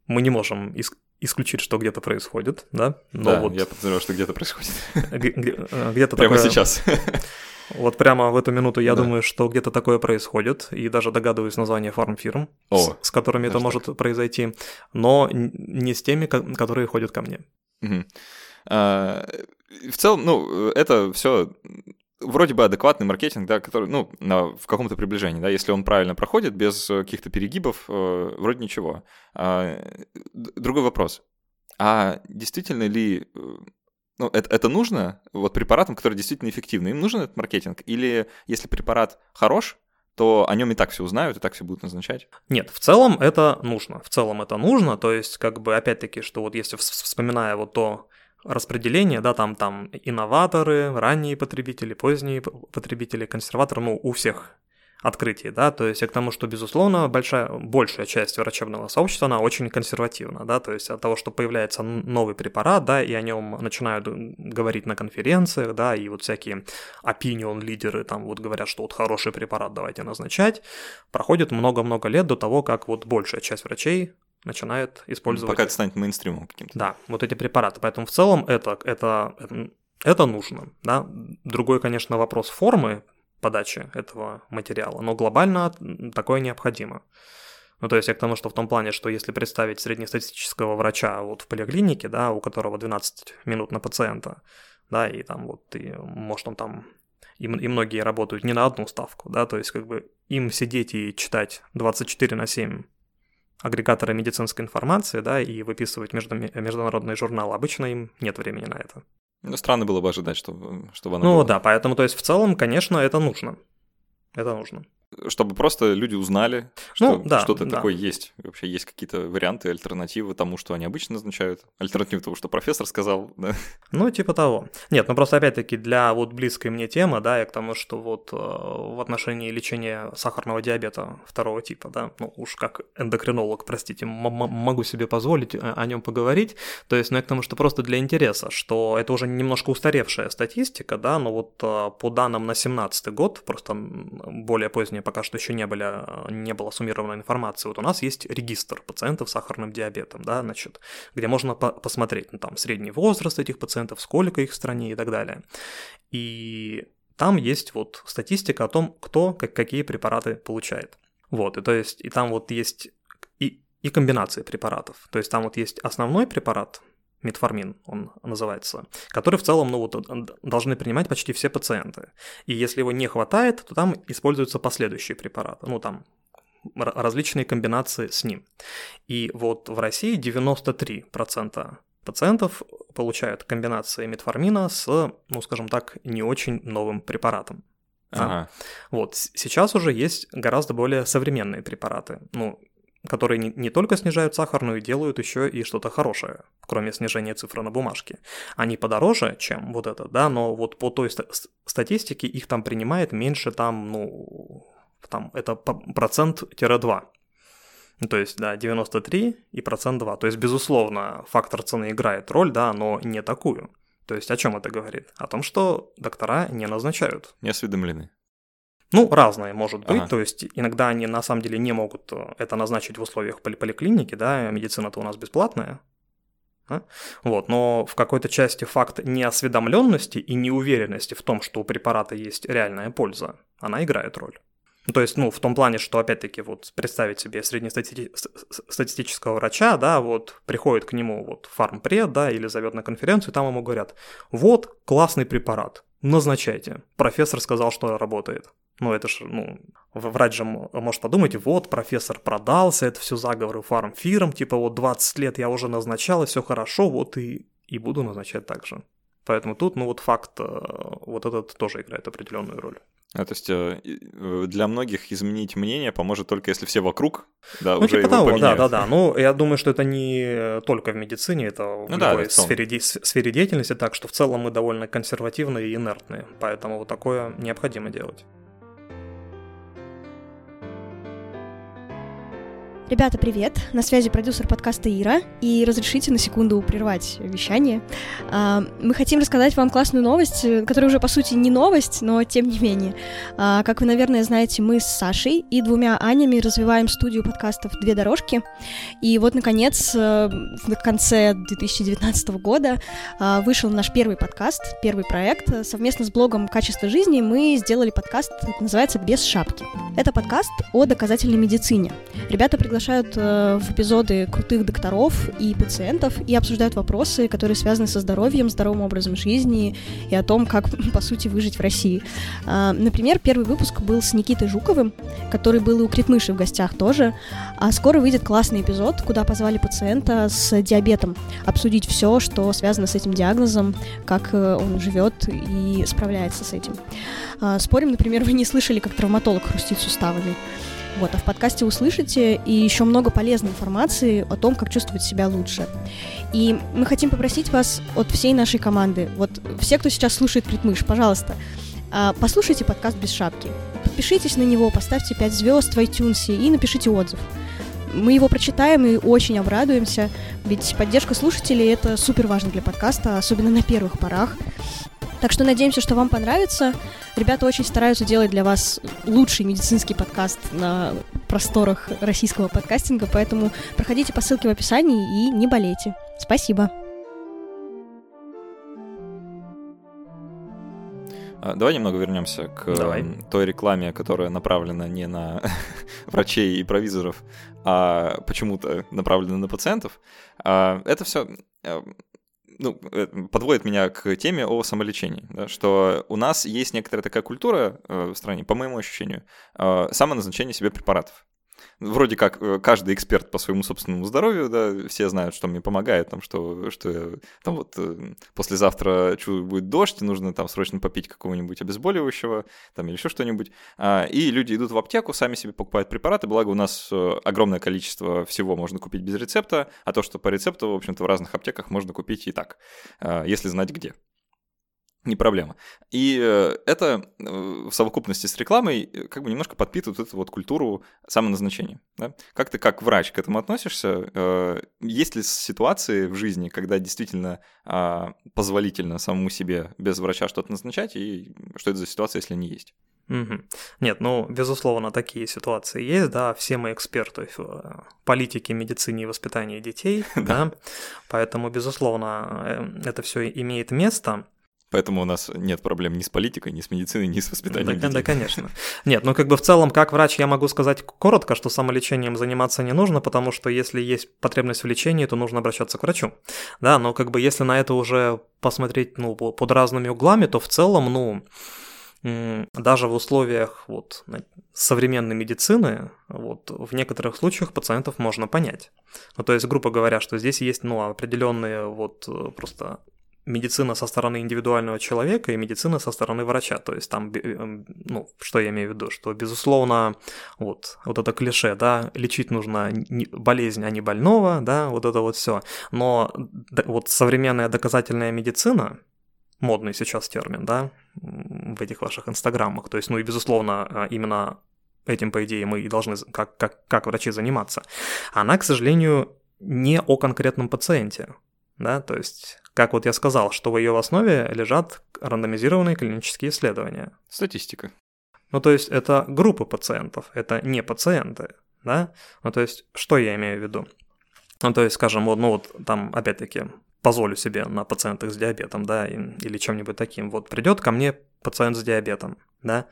Мы не можем ис- исключить, что где-то происходит, да? Но да, вот... я подозреваю, что где-то происходит. Э, где-то Прямо сейчас. Вот прямо в эту минуту я думаю, что где-то такое происходит, и даже догадываюсь название фармфирм, с которыми это может произойти, но не с теми, которые ходят ко мне. А, в целом, ну, это все вроде бы адекватный маркетинг, да, который, ну, на, в каком-то приближении, да, если он правильно проходит, без э, каких-то перегибов, э, вроде ничего. А, другой вопрос. А действительно ли э, ну, это, это нужно вот препаратам, которые действительно эффективны? Им нужен этот маркетинг? Или если препарат хорош, то о нем и так все узнают, и так все будут назначать? Нет, в целом это нужно. В целом это нужно. То есть, как бы, опять-таки, что вот если вспоминая вот то, распределение, да, там, там инноваторы, ранние потребители, поздние потребители, консерваторы, ну, у всех открытий, да, то есть к тому, что, безусловно, большая, большая часть врачебного сообщества, она очень консервативна, да, то есть от того, что появляется новый препарат, да, и о нем начинают говорить на конференциях, да, и вот всякие opinion-лидеры там вот говорят, что вот хороший препарат давайте назначать, проходит много-много лет до того, как вот большая часть врачей начинает использовать... Пока это станет мейнстримом каким-то. Да, вот эти препараты. Поэтому в целом это, это, это нужно. Да? Другой, конечно, вопрос формы подачи этого материала, но глобально такое необходимо. Ну, то есть я к тому, что в том плане, что если представить среднестатистического врача вот в поликлинике, да, у которого 12 минут на пациента, да, и там вот, и, может, он там и, и многие работают не на одну ставку, да, то есть как бы им сидеть и читать 24 на 7 агрегаторы медицинской информации, да, и выписывать между, международные журналы. Обычно им нет времени на это. Ну, странно было бы ожидать, чтобы, чтобы оно Ну было. да, поэтому, то есть в целом, конечно, это нужно. Это нужно чтобы просто люди узнали, что ну, да, что-то да. такое есть. Вообще есть какие-то варианты, альтернативы тому, что они обычно назначают, альтернативы тому, что профессор сказал, да? Ну, типа того. Нет, ну просто опять-таки для вот близкой мне темы, да, я к тому, что вот э, в отношении лечения сахарного диабета второго типа, да, ну уж как эндокринолог, простите, могу себе позволить о нем поговорить, то есть, ну, я к тому, что просто для интереса, что это уже немножко устаревшая статистика, да, но вот э, по данным на 17 год, просто более позднее пока что еще не, были, не было суммированной информации. Вот у нас есть регистр пациентов с сахарным диабетом, да, значит, где можно по посмотреть, ну, там, средний возраст этих пациентов, сколько их в стране и так далее. И там есть вот статистика о том, кто как, какие препараты получает. Вот, и то есть, и там вот есть и, и комбинации препаратов. То есть там вот есть основной препарат, метформин он называется, который в целом ну, вот, должны принимать почти все пациенты. И если его не хватает, то там используются последующие препараты, ну там различные комбинации с ним. И вот в России 93% пациентов получают комбинации метформина с, ну скажем так, не очень новым препаратом. Ага. Вот, сейчас уже есть гораздо более современные препараты. Ну, которые не, не только снижают сахар, но и делают еще и что-то хорошее, кроме снижения цифры на бумажке. Они подороже, чем вот это, да, но вот по той ст- статистике их там принимает меньше там, ну, там это процент-2. То есть, да, 93 и процент 2. То есть, безусловно, фактор цены играет роль, да, но не такую. То есть, о чем это говорит? О том, что доктора не назначают. Не осведомлены. Ну, разное может быть. Ага. То есть иногда они на самом деле не могут э, это назначить в условиях поли поликлиники, да, медицина-то у нас бесплатная. Да? Вот, но в какой-то части факт неосведомленности и неуверенности в том, что у препарата есть реальная польза, она играет роль. То есть, ну, в том плане, что, опять-таки, вот представить себе среднестатистического врача, да, вот приходит к нему вот фармпред, да, или зовет на конференцию, там ему говорят, вот, классный препарат, назначайте. Профессор сказал, что работает. Ну, это же, ну, врач же может подумать, вот, профессор продался, это все заговоры фармфирм, типа вот 20 лет я уже назначал, и все хорошо, вот и, и буду назначать так же. Поэтому тут, ну вот факт, э, вот этот тоже играет определенную роль. А, то есть э, э, для многих изменить мнение поможет только если все вокруг, да, ну, уже типа его того, поменяют. да, да, да. Ну, я думаю, что это не только в медицине, это в Ну да, любой в целом. сфере, де- сфере деятельности, так что в целом мы довольно консервативные и инертные, поэтому вот такое необходимо делать. Ребята, привет! На связи продюсер подкаста Ира, и разрешите на секунду прервать вещание. А, Мы хотим рассказать вам классную новость, э, которая уже, по сути, не новость, но тем не менее. А, Как вы, наверное, знаете, мы с Сашей и двумя Анями развиваем студию подкастов «Две дорожки», и вот, наконец, э, в конце 2019 года а, вышел наш первый подкаст, первый проект. Совместно с блогом «Качество жизни» мы сделали подкаст, называется «Без шапки». Это подкаст о доказательной медицине. Ребята приглашают э, в эпизоды крутых докторов и пациентов и обсуждают вопросы, которые связаны со здоровьем, здоровым образом жизни и о том, как, по сути, выжить в России. А, Например, первый выпуск был с Никитой Жуковым, который был и у Критмыши в гостях тоже. А скоро выйдет классный эпизод, куда позвали пациента с диабетом обсудить все, что связано с этим диагнозом, как э, он живет и справляется с этим. А, Спорим, например, вы не слышали, как травматолог хрустит суставами. Вот, а в подкасте услышите и еще много полезной информации о том, как чувствовать себя лучше. И мы хотим попросить вас от всей нашей команды, вот все, кто сейчас слушает Критмыш, пожалуйста, а, послушайте подкаст без шапки. Подпишитесь на него, поставьте 5 звезд в iTunes и напишите отзыв. Мы его прочитаем и очень обрадуемся, ведь поддержка слушателей это супер важно для подкаста, особенно на первых порах. Так что надеемся, что вам понравится. Ребята очень стараются делать для вас лучший медицинский подкаст на просторах российского подкастинга, поэтому проходите по ссылке в описании и не болейте. Спасибо. А, Давай немного вернемся к Давай. м, той рекламе, которая направлена не на врачей и провизоров, а почему-то направлена на пациентов. А, Это все ну, э, подводит меня к теме о самолечении, да, что у нас есть некоторая такая культура э, в стране, по моему ощущению, э, самоназначения себе препаратов. Вроде как э, каждый эксперт по своему собственному здоровью, да, все знают, что мне помогает, там, что, что я, там вот э, послезавтра чую, будет дождь, и нужно там срочно попить какого-нибудь обезболивающего, там или еще что-нибудь. А, И люди идут в аптеку, сами себе покупают препараты, благо у нас э, огромное количество всего можно купить без рецепта, а то, что по рецепту, в общем-то, в разных аптеках можно купить и так, а, если знать где. Не проблема. И э, это э, в совокупности с рекламой э, как бы немножко подпитывает эту вот культуру самоназначения. Да? Как ты как врач к этому относишься? Есть ли ситуации в жизни, когда действительно а, позволительно самому себе без врача что-то назначать, и что это за ситуация, если не есть? Нет, ну, безусловно, такие ситуации есть, да, все мы эксперты в политике, медицине и воспитании детей, да, поэтому, безусловно, это все имеет место. Поэтому у нас нет проблем ни с политикой, ни с медициной, ни с воспитанием Да, детей. да, конечно. Нет, ну как бы в целом, как врач, я могу сказать коротко, что самолечением заниматься не нужно, потому что если есть потребность в лечении, то нужно обращаться к врачу. Да, но как бы если на это уже посмотреть, ну, по- под разными углами, то в целом, ну, даже в условиях вот современной медицины, вот в некоторых случаях пациентов можно понять. Ну, то есть, грубо говоря, что здесь есть, ну, определенные вот э, просто медицина со стороны индивидуального человека и медицина со стороны врача. То есть там, эм, ну, что я имею в виду, что, безусловно, вот, вот это клише, да, лечить нужно болезнь, а не больного, да, вот это вот все. Но вот современная доказательная медицина, модный сейчас термин, да, в этих ваших инстаграмах, то есть, ну и, безусловно, а, именно этим, по идее, мы и должны как, как, как врачи заниматься, она, к сожалению, не о конкретном пациенте, да, то есть, как вот я сказал, что в ее основе лежат рандомизированные клинические исследования. Статистика. Ну, то есть, это группы пациентов, это не пациенты, да? Ну, то есть, что я имею в виду? Ну, то есть, скажем, вот, ну, вот там, опять-таки, позволю себе на пациентах с диабетом, да, или чем-нибудь таким. Вот придет ко мне пациент с диабетом, да,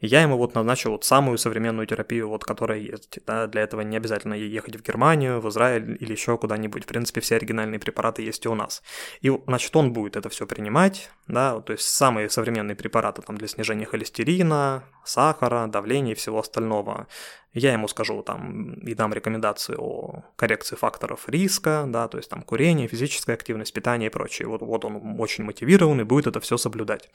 я ему вот назначил вот самую современную терапию, вот которая есть. Да? Для этого не обязательно ехать в Германию, в Израиль или еще куда-нибудь. В принципе, все оригинальные препараты есть и у нас. И, значит, он будет это все принимать, да, то есть самые современные препараты там для снижения холестерина, сахара, давления и всего остального. Я ему скажу там и дам рекомендации о коррекции факторов риска, да, то есть там курение, физическая активность, питание и прочее. Вот, вот он очень мотивирован и будет это все соблюдать.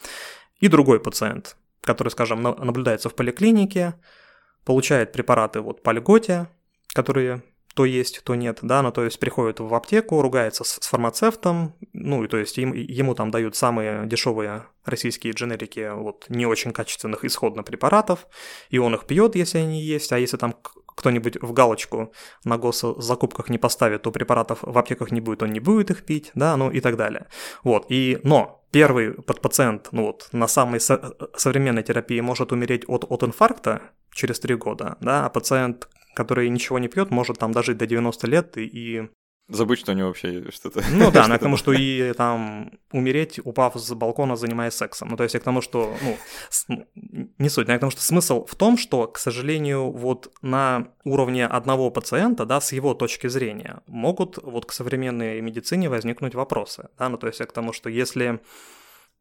И другой пациент, который, скажем, наблюдается в поликлинике, получает препараты вот по льготе, которые то есть, то нет, да, ну то есть приходит в аптеку, ругается с, с фармацевтом, ну и то есть им, ему там дают самые дешевые российские дженерики вот не очень качественных исходно препаратов, и он их пьет, если они есть, а если там кто-нибудь в галочку на госзакупках не поставит, то препаратов в аптеках не будет, он не будет их пить, да, ну и так далее. Вот, и, но первый пациент, ну вот, на самой со- современной терапии может умереть от, от инфаркта через 3 года, да, а пациент, который ничего не пьет, может там дожить до 90 лет и, и Забыть, что у него вообще что-то... Ну да, но к тому, что и там умереть, упав с балкона, занимаясь сексом. Ну то есть я к тому, что, ну, с, не суть, я к тому, что смысл в том, что, к сожалению, вот на уровне одного пациента, да, с его точки зрения, могут вот к современной медицине возникнуть вопросы, да, ну то есть я к тому, что если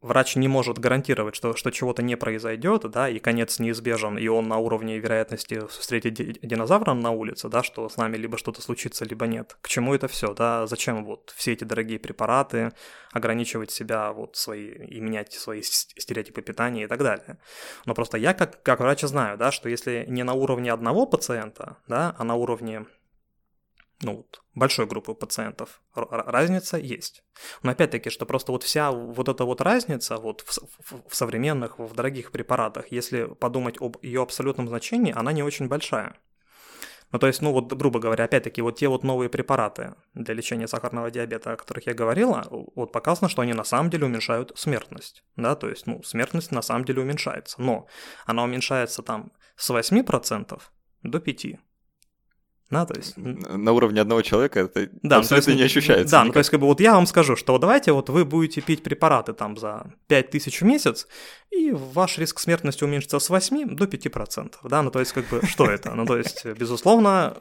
врач не может гарантировать, что, что чего-то не произойдет, да, и конец неизбежен, и он на уровне вероятности встретить динозавра на улице, да, что с нами либо что-то случится, либо нет. К чему это все, да, зачем вот все эти дорогие препараты, ограничивать себя вот свои и менять свои стереотипы питания и так далее. Но просто я как, как врач знаю, да, что если не на уровне одного пациента, да, а на уровне ну, вот, большой группы пациентов разница есть. Но опять-таки, что просто вот вся вот эта вот разница вот в, в, в современных, в дорогих препаратах, если подумать об ее абсолютном значении, она не очень большая. Ну, то есть, ну, вот, грубо говоря, опять-таки, вот те вот новые препараты для лечения сахарного диабета, о которых я говорила, вот показано, что они на самом деле уменьшают смертность, да, то есть, ну, смертность на самом деле уменьшается, но она уменьшается там с 8% до 5%. Да, то есть... На уровне одного человека это да, абсолютно есть, не ощущается. Да, ну, то есть как бы вот я вам скажу, что давайте вот вы будете пить препараты там за 5000 в месяц, и ваш риск смертности уменьшится с 8 до 5%, да, ну то есть как бы что это? Ну то есть, безусловно,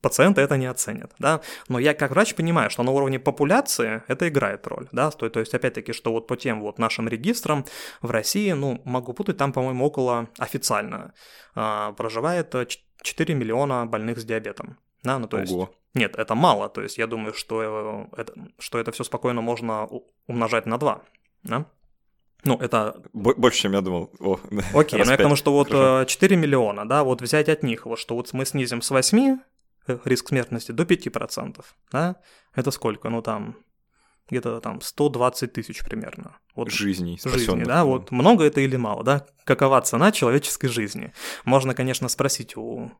пациенты это не оценят, да, но я как врач понимаю, что на уровне популяции это играет роль, да, то, то есть опять-таки, что вот по тем вот нашим регистрам в России, ну, могу путать, там, по-моему, около официально а, проживает 4 миллиона больных с диабетом. Да, ну то Ого. есть... Нет, это мало, то есть я думаю, что э, это, что это все спокойно можно умножать на 2, да? Ну, это... Больше, чем я думал. О, Окей, ну я к тому, что вот Хорошо. 4 миллиона, да, вот взять от них, вот что вот мы снизим с 8 э, риск смертности до 5%, да, это сколько? Ну, там, где-то там 120 тысяч примерно. Вот жизней, жизни, да, вот много это или мало, да? Какова цена человеческой жизни? Можно, конечно, спросить у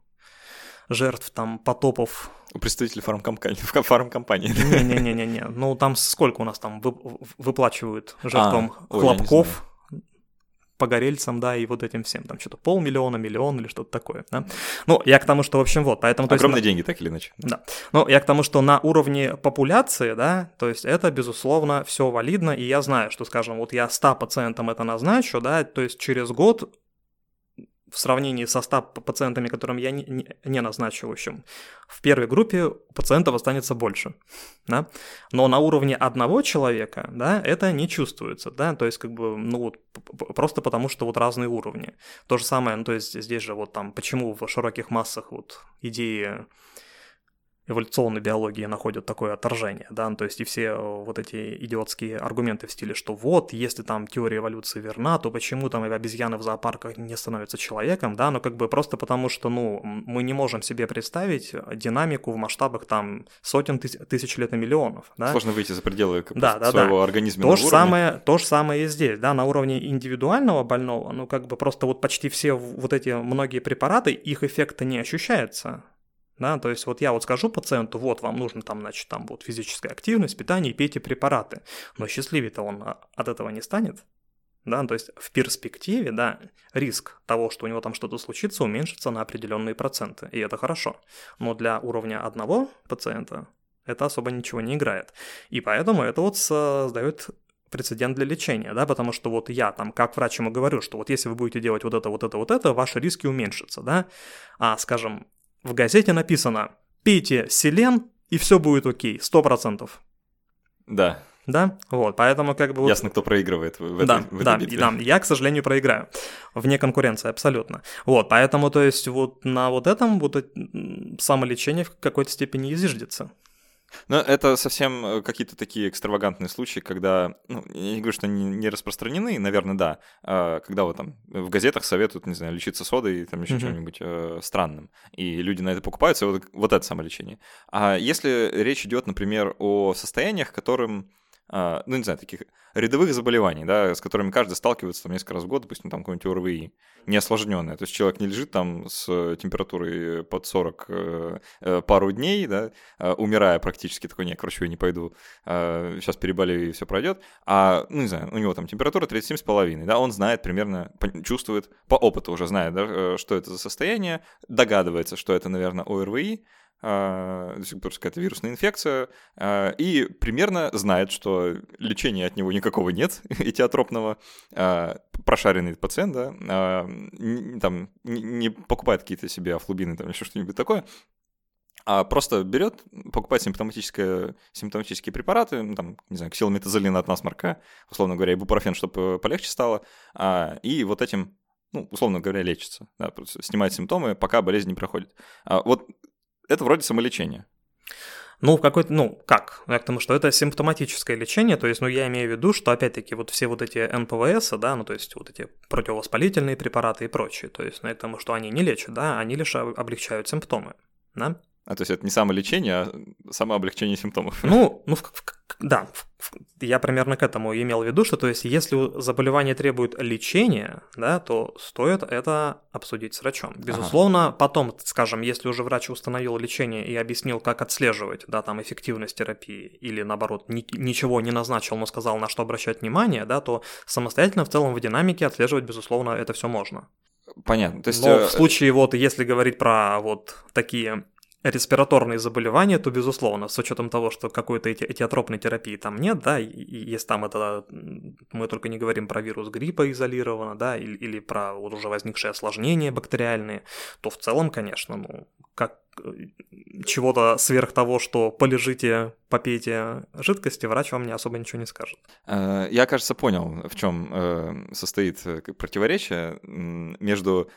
жертв там потопов. У представителей фармкомпании. фармкомпании. Не-не-не-не. Ну там сколько у нас там выплачивают жертвам а, хлопков, погорельцам, да, и вот этим всем, там что-то полмиллиона, миллион или что-то такое, да. Ну, я к тому, что, в общем, вот, поэтому... Огромные есть, деньги, так или иначе. Да. Ну, я к тому, что на уровне популяции, да, то есть это, безусловно, все валидно, и я знаю, что, скажем, вот я 100 пациентам это назначу, да, то есть через год в сравнении со 100 пациентами, которым я не, не, назначу, в общем, в первой группе пациентов останется больше, да, но на уровне одного человека, да, это не чувствуется, да, то есть как бы, ну вот, просто потому что вот разные уровни. То же самое, ну то есть здесь же вот там, почему в широких массах вот идеи эволюционной биологии находят такое отторжение, да, ну, то есть и все э, вот эти идиотские аргументы в стиле, что вот, если там теория эволюции верна, то почему там обезьяны в зоопарках не становятся человеком, да, ну как бы просто потому, что, ну, мы не можем себе представить динамику в масштабах там сотен тысяч, тысяч лет и миллионов, да. Сложно выйти за пределы да, да, своего да. организма. То же, самое, то же самое и здесь, да, на уровне индивидуального больного, ну как бы просто вот почти все вот эти многие препараты, их эффекта не ощущается, да, то есть вот я вот скажу пациенту, вот вам нужно там, значит, там вот физическая активность, питание пейте препараты, но счастливее-то он а, от этого не станет, да, то есть в перспективе, да, риск того, что у него там что-то случится, уменьшится на определенные проценты, и это хорошо, но для уровня одного пациента это особо ничего не играет, и поэтому это вот создает прецедент для лечения, да, потому что вот я там как врач ему говорю, что вот если вы будете делать вот это, вот это, вот это, ваши риски уменьшатся, да, а, скажем, в газете написано «пейте селен, и все будет окей, сто процентов». Да. Да, вот, поэтому как бы... Ясно, кто проигрывает в, в да, этой, в этой да, битве. да, я, к сожалению, проиграю. Вне конкуренции, абсолютно. Вот, поэтому, то есть, вот на вот этом вот самолечение в какой-то степени изиждется. Но это совсем э, какие-то такие экстравагантные случаи, когда, ну, я не говорю, что они не распространены, наверное, да, а когда вот там в газетах советуют, не знаю, лечиться содой и там еще Мгм. чем-нибудь э, странным, и люди на это покупаются, вот, вот это самолечение. А если речь идет, например, о состояниях, которым ну, не знаю, таких рядовых заболеваний, да, с которыми каждый сталкивается там несколько раз в год, допустим, там какой-нибудь ОРВИ, не осложненное. То есть человек не лежит там с температурой под 40 э, э, пару дней, да, э, умирая практически, такой, не, к врачу я не пойду, сейчас переболею и все пройдет. А, ну, не знаю, у него там температура 37,5, да, он знает примерно, чувствует, по опыту уже знает, да, э, что это за состояние, догадывается, что это, наверное, ОРВИ, а, то есть просто какая-то вирусная инфекция, а, и примерно знает, что лечения от него никакого нет, этиотропного, а, прошаренный пациент, да, там не покупает какие-то себе афлубины, там еще что-нибудь такое, а просто берет, покупает симптоматическое, симптоматические препараты, ну, там, не знаю, ксилометазолин от насморка, условно говоря, ибупрофен, чтобы полегче стало, и вот этим, ну, условно говоря, лечится, да, снимает симптомы, пока болезнь не проходит. А, вот это вроде самолечение. Ну, какой-то, ну, как? Я к тому, что это симптоматическое лечение, то есть, ну, я имею в виду, что, опять-таки, вот все вот эти НПВС, да, ну, то есть, вот эти противовоспалительные препараты и прочее, то есть, ну, это что они не лечат, да, они лишь об- облегчают симптомы, да? А то есть это не самолечение, а самооблегчение симптомов. Ну, ну, в- в- да, в- я примерно к этому имел в виду, что, то есть, если заболевание требует лечения, да, то стоит это обсудить с врачом. Безусловно, потом, скажем, если уже врач установил лечение и объяснил, как отслеживать, да, там, эффективность терапии, или, наоборот, ни- ничего не назначил, но сказал, на что обращать внимание, да, то самостоятельно в целом в динамике отслеживать, безусловно, это все можно. Понятно. То есть, Но э, в случае вот, если говорить про вот такие респираторные заболевания, то, безусловно, с учетом того, что какой-то эти, этиотропной терапии там нет, да, и, и если там это, мы только не говорим про вирус гриппа изолированно, да, или, или про вот уже возникшие осложнения бактериальные, то в целом, конечно, ну, как э, чего-то сверх того, что полежите, попейте жидкости, врач вам не особо ничего не скажет. Э, Я, кажется, понял, в чем состоит э, к- противоречие между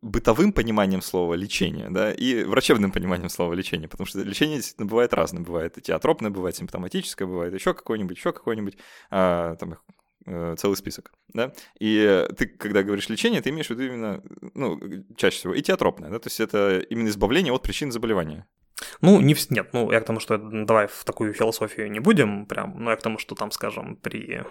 бытовым пониманием слова лечение, да, и врачебным пониманием слова лечение, потому что лечение действительно бывает разное, бывает этиотропное, бывает симптоматическое, бывает еще какое-нибудь, еще какое-нибудь, а, там э, целый список, да, и э, ты, когда говоришь лечение, ты имеешь в виду именно, ну, чаще всего этиотропное, да, то есть это именно избавление от причин заболевания. Ну, не нет, ну, я к тому, что давай в такую философию не будем прям, но я к тому, что там, скажем, при...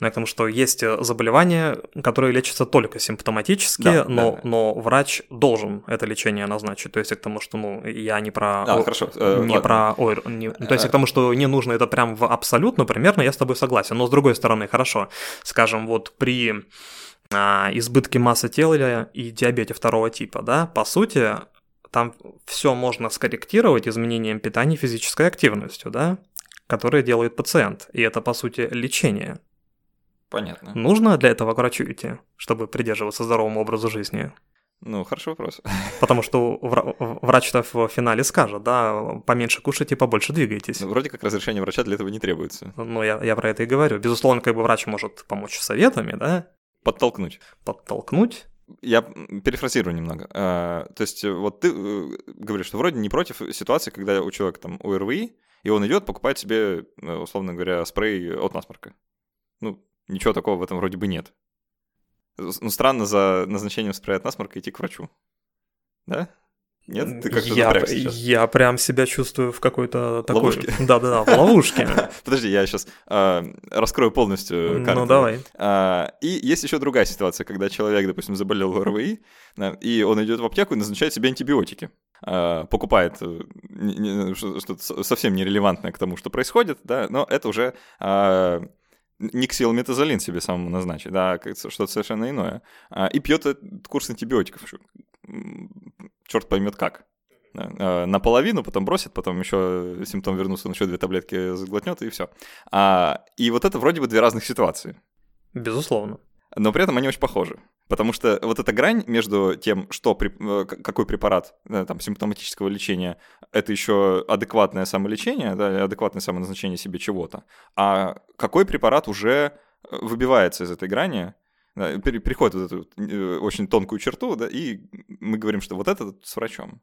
э, к тому, что есть э, заболевания, которые лечатся только симптоматически, Да, но, да, да. но врач должен это лечение назначить. То есть к тому, что, ну, я не про... А, о- хорошо, э, не ладно. про... ой, не- ну, то есть к тому, что не нужно это прям в абсолютно, примерно я с тобой согласен. Но с другой стороны, хорошо, скажем, вот при а, избытке массы тела и диабете второго типа, да, по сути, там все можно скорректировать изменением питания и физической активностью, да, которые делает пациент. И это, по сути, лечение. Понятно. Нужно для этого к врачу идти, чтобы придерживаться здоровому образу жизни? Ну, хороший вопрос. Потому что вра- врач-то в финале скажет, да, поменьше кушайте, побольше двигайтесь. Ну, вроде как разрешение врача для этого не требуется. Ну, я, я про это и говорю. Безусловно, как бы врач может помочь советами, да, Подтолкнуть. подтолкнуть. Я перефразирую немного. А, То есть, вот ты э, говоришь, что вроде не против ситуации, когда у человека там ОРВИ, и он идет, покупает себе, э, условно говоря, спрей от насморка. Ну, ничего такого в этом вроде бы нет. Ну, странно за назначением спрея от насморка идти к врачу. Да? Нет? Ты как-то я, я прям себя чувствую в какой-то такой... Ловушке? Да-да-да, в ловушке. Подожди, я сейчас раскрою полностью карту. Ну, давай. А, И есть еще другая ситуация, когда человек, допустим, заболел ОРВИ, да, и он идет в аптеку и назначает себе антибиотики. А, Покупает э, что- что-то со- совсем нерелевантное к тому, что происходит, да, но это уже а, не ксилометазолин себе самому назначить, да, а что-то совершенно иное. А, И пьет этот курс антибиотиков. Черт поймет как. э, наполовину, потом бросит, потом еще симптом вернулся, он еще две таблетки заглотнет, и все. А, и вот это вроде бы две разных ситуации. Безусловно. Но при этом они очень похожи. Потому что вот эта грань между тем, что э, какой препарат да, там, симптоматического лечения, это еще адекватное самолечение, да, адекватное самоназначение себе чего-то, а какой препарат уже выбивается из этой грани, переходит вот эту э, очень тонкую черту, да, и мы говорим, что вот это с врачом.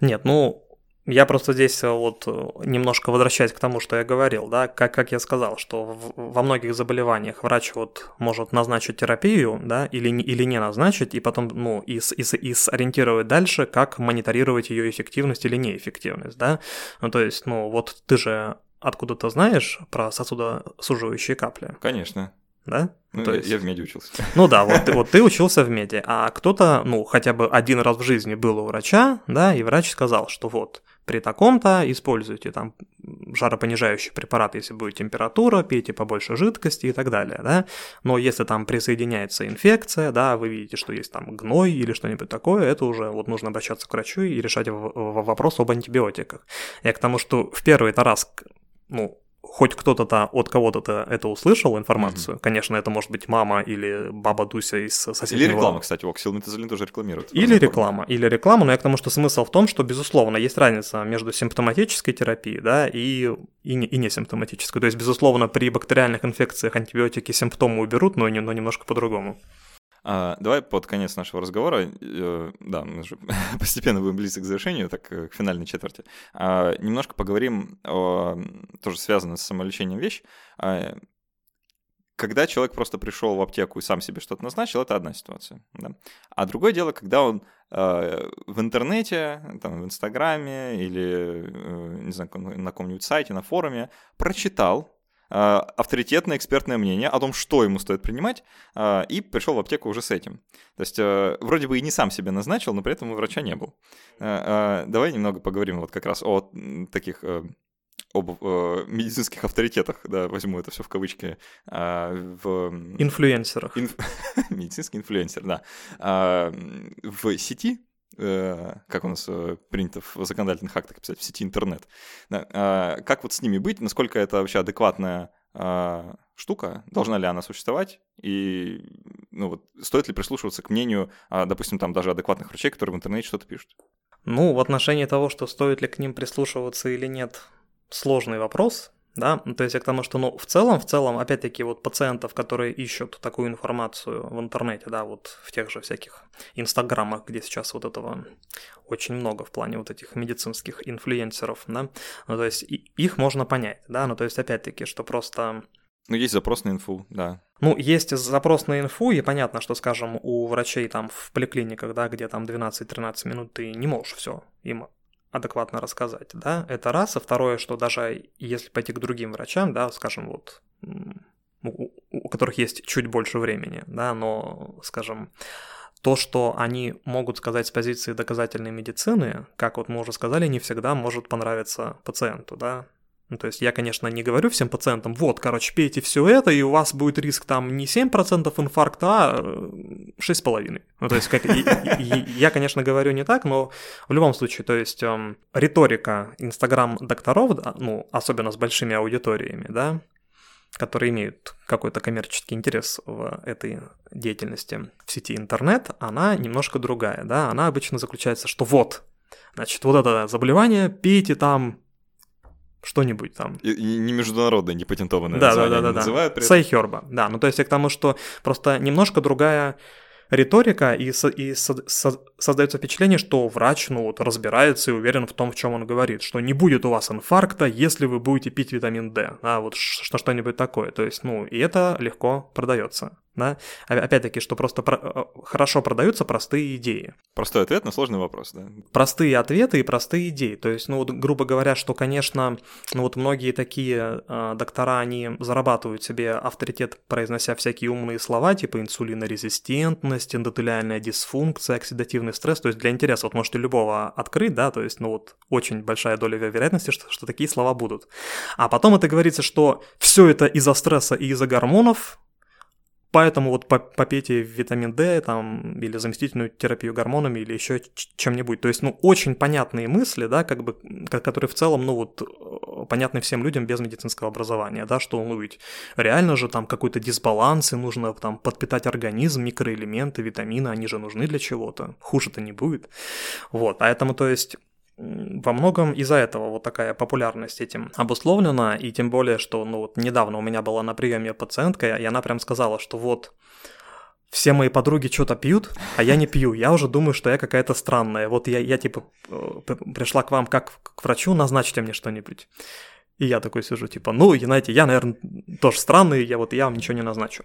Нет, ну, я просто здесь э, вот э, немножко возвращаюсь к тому, что я говорил, да, как, как я сказал, что в, во многих заболеваниях врач вот может назначить терапию, да, или, или не назначить, и потом, ну, и, и, и сориентировать дальше, как мониторировать ее эффективность или неэффективность, да, ну, то есть, ну, вот ты же откуда-то знаешь про сосудосуживающие капли? Конечно да? Ну, То я, есть... я в меди учился. Ну да, вот, вот ты учился в меди, а кто-то, ну, хотя бы один раз в жизни был у врача, да, и врач сказал, что вот, при таком-то используйте там жаропонижающий препарат, если будет температура, пейте побольше жидкости и так далее, да. Но если там присоединяется инфекция, да, вы видите, что есть там гной или что-нибудь такое, это уже вот нужно обращаться к врачу и решать вопрос об антибиотиках. Я к тому, что в первый-то раз, ну, хоть кто-то-то от кого-то-то это услышал информацию. Mm-hmm. Конечно, это может быть мама или баба Дуся из соседнего... Или реклама, кстати, оксилметазолин тоже рекламирует. Или реклама, или реклама, но я к тому, что смысл в том, что, безусловно, есть разница между симптоматической терапией, да, и, и, не, и несимптоматической. То есть, безусловно, при бактериальных инфекциях антибиотики симптомы уберут, но, но немножко по-другому. А, давай под конец нашего разговора, э, да, мы уже постепенно будем близко к завершению, так э, к финальной четверти, а, немножко поговорим о тоже связанной с самолечением вещь. А, когда человек просто пришел в аптеку и сам себе что-то назначил, это одна ситуация. Да? А другое дело, когда он э, в интернете, там, в Инстаграме или, э, не знаю, на каком-нибудь сайте, на форуме прочитал авторитетное экспертное мнение о том, что ему стоит принимать, э, и пришел в аптеку уже с этим. То есть э, вроде бы и не сам себе назначил, но при этом у врача не был. Давай немного поговорим вот как раз о таких об э, медицинских авторитетах, да, возьму это все в кавычки, э, в... Инфлюенсерах. Инф... Медицинский инфлюенсер, да. Э, в сети Э, как у нас э, принято в законодательных актах писать, в сети интернет. А, как вот с ними быть, насколько это вообще адекватная а, штука, должна ли она существовать, и ну, вот, стоит ли прислушиваться к мнению, а, допустим, там даже адекватных врачей, которые в интернете что-то пишут? Ну, в отношении того, что стоит ли к ним прислушиваться или нет, сложный вопрос, да, ну, то есть я к тому, что, ну, в целом, в целом, опять-таки, вот пациентов, которые ищут такую информацию в интернете, да, вот в тех же всяких инстаграмах, где сейчас вот этого очень много в плане вот этих медицинских инфлюенсеров, да, ну, то есть их можно понять, да, ну, то есть опять-таки, что просто... Ну, есть запрос на инфу, да. Ну, есть запрос на инфу, и понятно, что, скажем, у врачей там в поликлиниках, да, где там 12-13 минут ты не можешь все им адекватно рассказать, да, это раз, а второе, что даже если пойти к другим врачам, да, скажем, вот, у, у которых есть чуть больше времени, да, но, скажем, то, что они могут сказать с позиции доказательной медицины, как вот мы уже сказали, не всегда может понравиться пациенту, да, ну, то есть я, конечно, не говорю всем пациентам, вот, короче, пейте все это, и у вас будет риск там не 7% инфаркта, а 6,5%. Ну, то есть как, и, и, я, конечно, говорю не так, но в любом случае, то есть эм, риторика инстаграм-докторов, да, ну, особенно с большими аудиториями, да, которые имеют какой-то коммерческий интерес в этой деятельности в сети интернет, она немножко другая, да, она обычно заключается, что вот, значит, вот это заболевание, пейте там что-нибудь там. И, и не международное, не патентованное да, название да, да, да, называют. Да. Сайхерба, да. Ну, то есть я к тому, что просто немножко другая риторика, и, со, и со, со, создается впечатление, что врач, ну, вот, разбирается и уверен в том, в чем он говорит, что не будет у вас инфаркта, если вы будете пить витамин D, а вот что, что-нибудь такое. То есть, ну, и это легко продается да? Опять-таки, что просто про- хорошо продаются простые идеи. Простой ответ на сложный вопрос, да? Простые ответы и простые идеи. То есть, ну вот, грубо говоря, что, конечно, ну вот многие такие э, доктора, они зарабатывают себе авторитет, произнося всякие умные слова, типа инсулинорезистентность, эндотелиальная дисфункция, оксидативный стресс. То есть, для интереса вот можете любого открыть, да, то есть, ну вот очень большая доля вероятности, что, что такие слова будут. А потом это говорится, что все это из-за стресса и из-за гормонов, поэтому вот попейте витамин D там, или заместительную терапию гормонами или еще чем-нибудь. То есть, ну, очень понятные мысли, да, как бы, которые в целом, ну, вот, э, понятны всем людям без медицинского образования, да, что, ну, ведь реально же там какой-то дисбаланс, и нужно там подпитать организм, микроэлементы, витамины, они же нужны для чего-то. Хуже-то не будет. Вот, поэтому, то есть, во многом из-за этого вот такая популярность этим обусловлена, и тем более, что ну вот недавно у меня была на приеме пациентка, и она прям сказала, что вот все мои подруги что-то пьют, а я не пью. Я уже думаю, что я какая-то странная. Вот я, я типа э, пришла к вам как к врачу, назначьте мне что-нибудь. И я такой сижу, типа, ну, знаете, я, наверное, тоже странный, я вот я вам ничего не назначу.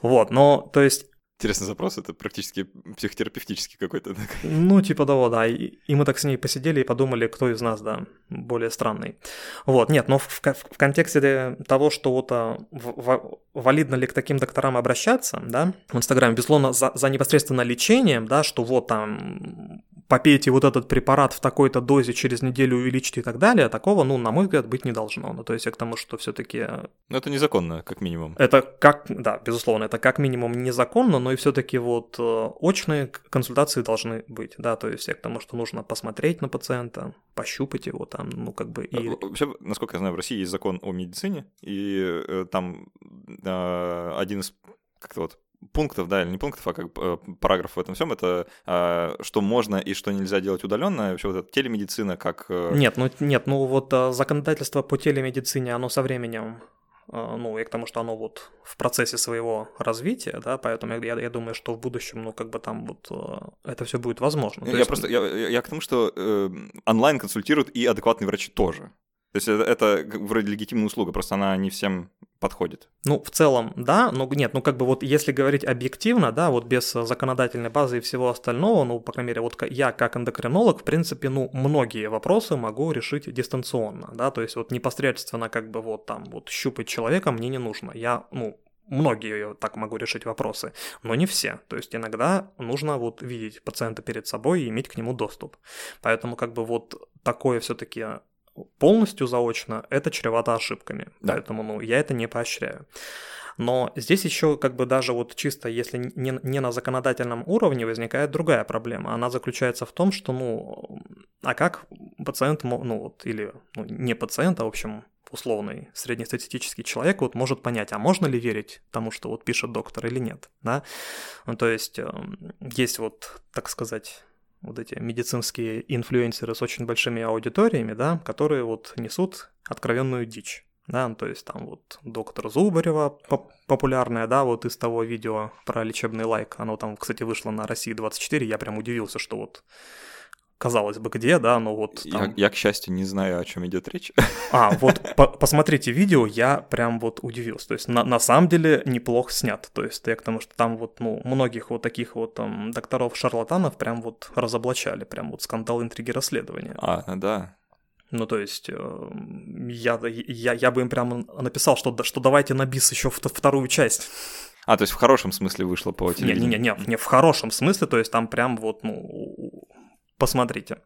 Вот, но, то есть, Интересный запрос, это практически психотерапевтический какой-то. Ну, типа того, да. И, и мы так с ней посидели и подумали, кто из нас, да, более странный. Вот, нет, но в, в, в контексте того, что вот а, в, в, валидно ли к таким докторам обращаться, да, в Инстаграме, безусловно, за, за непосредственно лечением, да, что вот там попейте вот этот препарат в такой-то дозе, через неделю увеличьте и так далее, такого, ну, на мой взгляд, быть не должно. Ну, то есть я к тому, что все таки э, Ну, это незаконно, как минимум. Это как, да, безусловно, это как минимум незаконно, но и все таки вот э, очные консультации должны быть, да, то есть я к тому, что нужно посмотреть на пациента, пощупать его там, ну, как бы... И... Э, вообще, насколько я знаю, в России есть закон о медицине, и там э, один из как-то вот пунктов, да, или не пунктов, а как э, параграф в этом всем, это э, что можно и что нельзя делать удаленно, вообще вот эта телемедицина как... Э... Нет, ну нет, ну вот э, законодательство по телемедицине, оно со временем э, ну, и к тому, что оно вот в процессе своего развития, да, поэтому я, я думаю, что в будущем, ну, как бы там вот это все будет возможно. Я есть... просто, я, я к тому, что э, онлайн консультируют и адекватные врачи тоже. То есть это, это вроде легитимная услуга, просто она не всем подходит. Ну, в целом, да, но нет, ну как бы вот если говорить объективно, да, вот без законодательной базы и всего остального, ну, по крайней мере, вот я как эндокринолог, в принципе, ну, многие вопросы могу решить дистанционно, да, то есть вот непосредственно как бы вот там вот щупать человека мне не нужно. Я, ну, многие так могу решить вопросы, но не все. То есть иногда нужно вот видеть пациента перед собой и иметь к нему доступ. Поэтому как бы вот такое все-таки полностью заочно, это чревато ошибками. Да. Поэтому ну, я это не поощряю. Но здесь еще как бы даже вот чисто если не, не на законодательном уровне возникает другая проблема. Она заключается в том, что ну, а как пациент, ну вот, или ну, не пациент, а в общем условный среднестатистический человек вот может понять, а можно ли верить тому, что вот пишет доктор или нет, да? Ну, то есть эм, есть вот, так сказать, вот эти медицинские инфлюенсеры с очень большими аудиториями, да, которые вот несут откровенную дичь. Да, ну, то есть там вот доктор Зубарева популярная, да, вот из того видео про лечебный лайк, оно там, кстати, вышло на России 24, я прям удивился, что вот казалось бы, где, да, но вот там... я, я, к счастью, не знаю, о чем идет речь. А, вот по посмотрите видео, я прям вот удивился. То есть на, на самом деле неплохо снят. То есть я к тому, что там вот, ну, многих вот таких вот там докторов-шарлатанов прям вот разоблачали, прям вот скандал интриги расследования. А, да. Ну, то есть, э, я, я, я бы им прямо написал, что, что давайте на бис еще вторую часть. А, то есть в хорошем смысле вышло по телевидению? Не-не-не, не в хорошем смысле, то есть там прям вот, ну, посмотрите.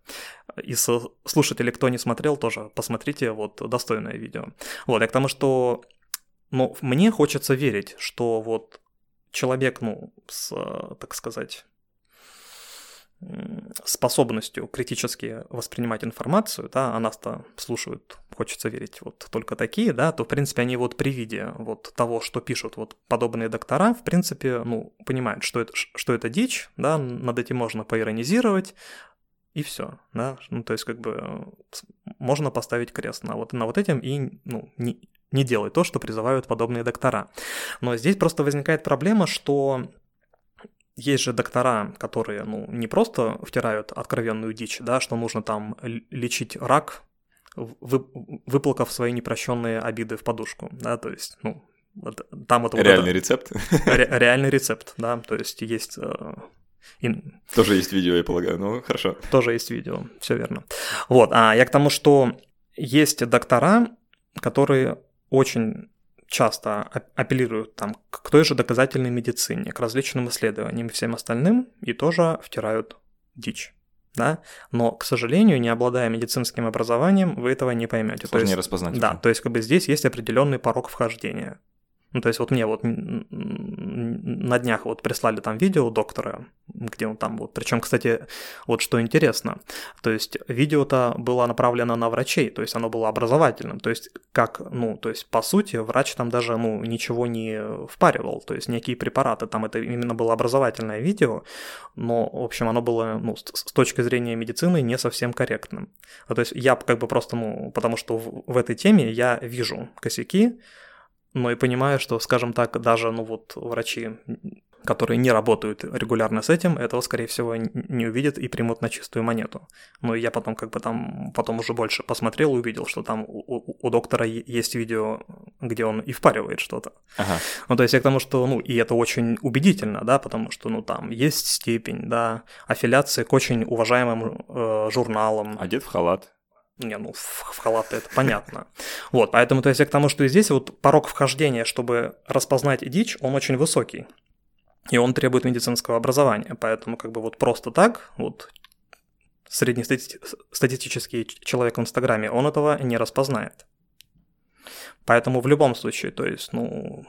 Из слушателей, кто не смотрел, тоже посмотрите, вот, достойное видео. Вот, я к тому, что, ну, мне хочется верить, что вот человек, ну, с, так сказать, способностью критически воспринимать информацию, да, а нас-то слушают, хочется верить, вот только такие, да, то, в принципе, они вот при виде вот того, что пишут вот подобные доктора, в принципе, ну, понимают, что это, что это дичь, да, над этим можно поиронизировать, и все, да, ну, то есть как бы можно поставить крест на вот, на вот этим и, ну, не, не делать то, что призывают подобные доктора. Но здесь просто возникает проблема, что есть же доктора, которые, ну, не просто втирают откровенную дичь, да, что нужно там лечить рак, вы, выплакав свои непрощенные обиды в подушку, да, то есть, ну, там это... Реальный вот это, рецепт? Ре, реальный рецепт, да, то есть есть э, и... Тоже есть видео, я полагаю, ну хорошо. Тоже есть видео, все верно. Вот, а я к тому, что есть доктора, которые очень часто апеллируют там, к той же доказательной медицине, к различным исследованиям и всем остальным, и тоже втирают дичь. Да? Но, к сожалению, не обладая медицинским образованием, вы этого не поймете. Сложнее то есть, распознать. Да, то есть как бы здесь есть определенный порог вхождения. Ну, то есть вот мне вот на днях вот прислали там видео доктора, где он там вот, причем, кстати, вот что интересно, то есть видео-то было направлено на врачей, то есть оно было образовательным, то есть как, ну, то есть по сути врач там даже, ну, ничего не впаривал, то есть некие препараты, там это именно было образовательное видео, но, в общем, оно было, ну, с точки зрения медицины не совсем корректным. Ну, то есть я как бы просто, ну, потому что в, в этой теме я вижу косяки, но и понимаю, что, скажем так, даже, ну вот, врачи, которые не работают регулярно с этим, этого, скорее всего, не увидят и примут на чистую монету. Но я потом как бы там, потом уже больше посмотрел и увидел, что там у, у доктора есть видео, где он и впаривает что-то. Ага. Ну, то есть я к тому, что, ну, и это очень убедительно, да, потому что, ну, там есть степень, да, аффилиации к очень уважаемым э, журналам. Одет в халат. Не, ну, в, в халат это понятно. Вот, поэтому, то есть я к тому, что здесь вот порог вхождения, чтобы распознать дичь, он очень высокий. И он требует медицинского образования. Поэтому как бы вот просто так, вот среднестатистический человек в Инстаграме, он этого не распознает. Поэтому в любом случае, то есть, ну,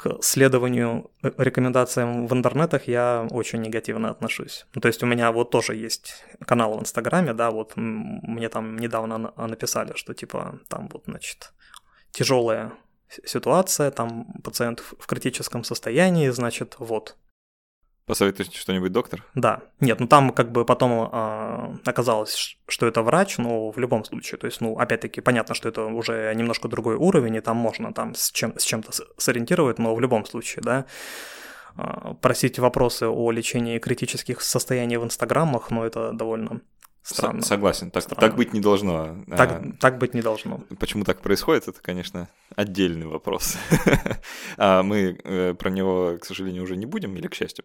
к следованию рекомендациям в интернетах я очень негативно отношусь. То есть у меня вот тоже есть канал в Инстаграме, да, вот мне там недавно написали, что типа там вот, значит, тяжелая ситуация, там пациент в критическом состоянии, значит, вот, Посоветуете что-нибудь, доктор? Да. Нет, ну там как бы потом э, оказалось, что это врач, но в любом случае, то есть, ну, опять-таки, понятно, что это уже немножко другой уровень, и там можно там с, чем, с чем-то сориентировать, но в любом случае, да, э, просить вопросы о лечении критических состояний в инстаграмах, ну, это довольно Странно. Согласен, так, Странно. так быть не должно. Так, а, так быть не должно. Почему так происходит, это, конечно, отдельный вопрос. а мы э, про него, к сожалению, уже не будем, или к счастью.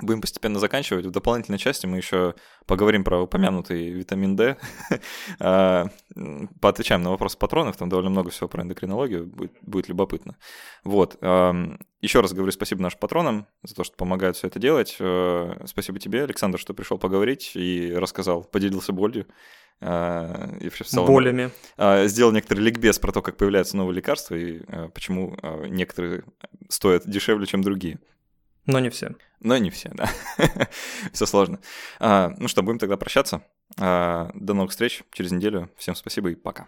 Будем постепенно заканчивать. В дополнительной части мы еще поговорим про упомянутый витамин D. А, поотвечаем на вопрос патронов. Там довольно много всего про эндокринологию. Будет, будет любопытно. Вот. Еще раз говорю спасибо нашим патронам за то, что помогают все это делать. Э, спасибо тебе, Александр, что пришел поговорить и рассказал, поделился болью. А, и в целом, Болями. А, сделал некоторый ликбез про то, как появляются новые лекарства и почему некоторые стоят дешевле, чем другие. Но не все. Но не все, да. все сложно. А, ну что, будем тогда прощаться. А, до новых встреч через неделю. Всем спасибо и пока.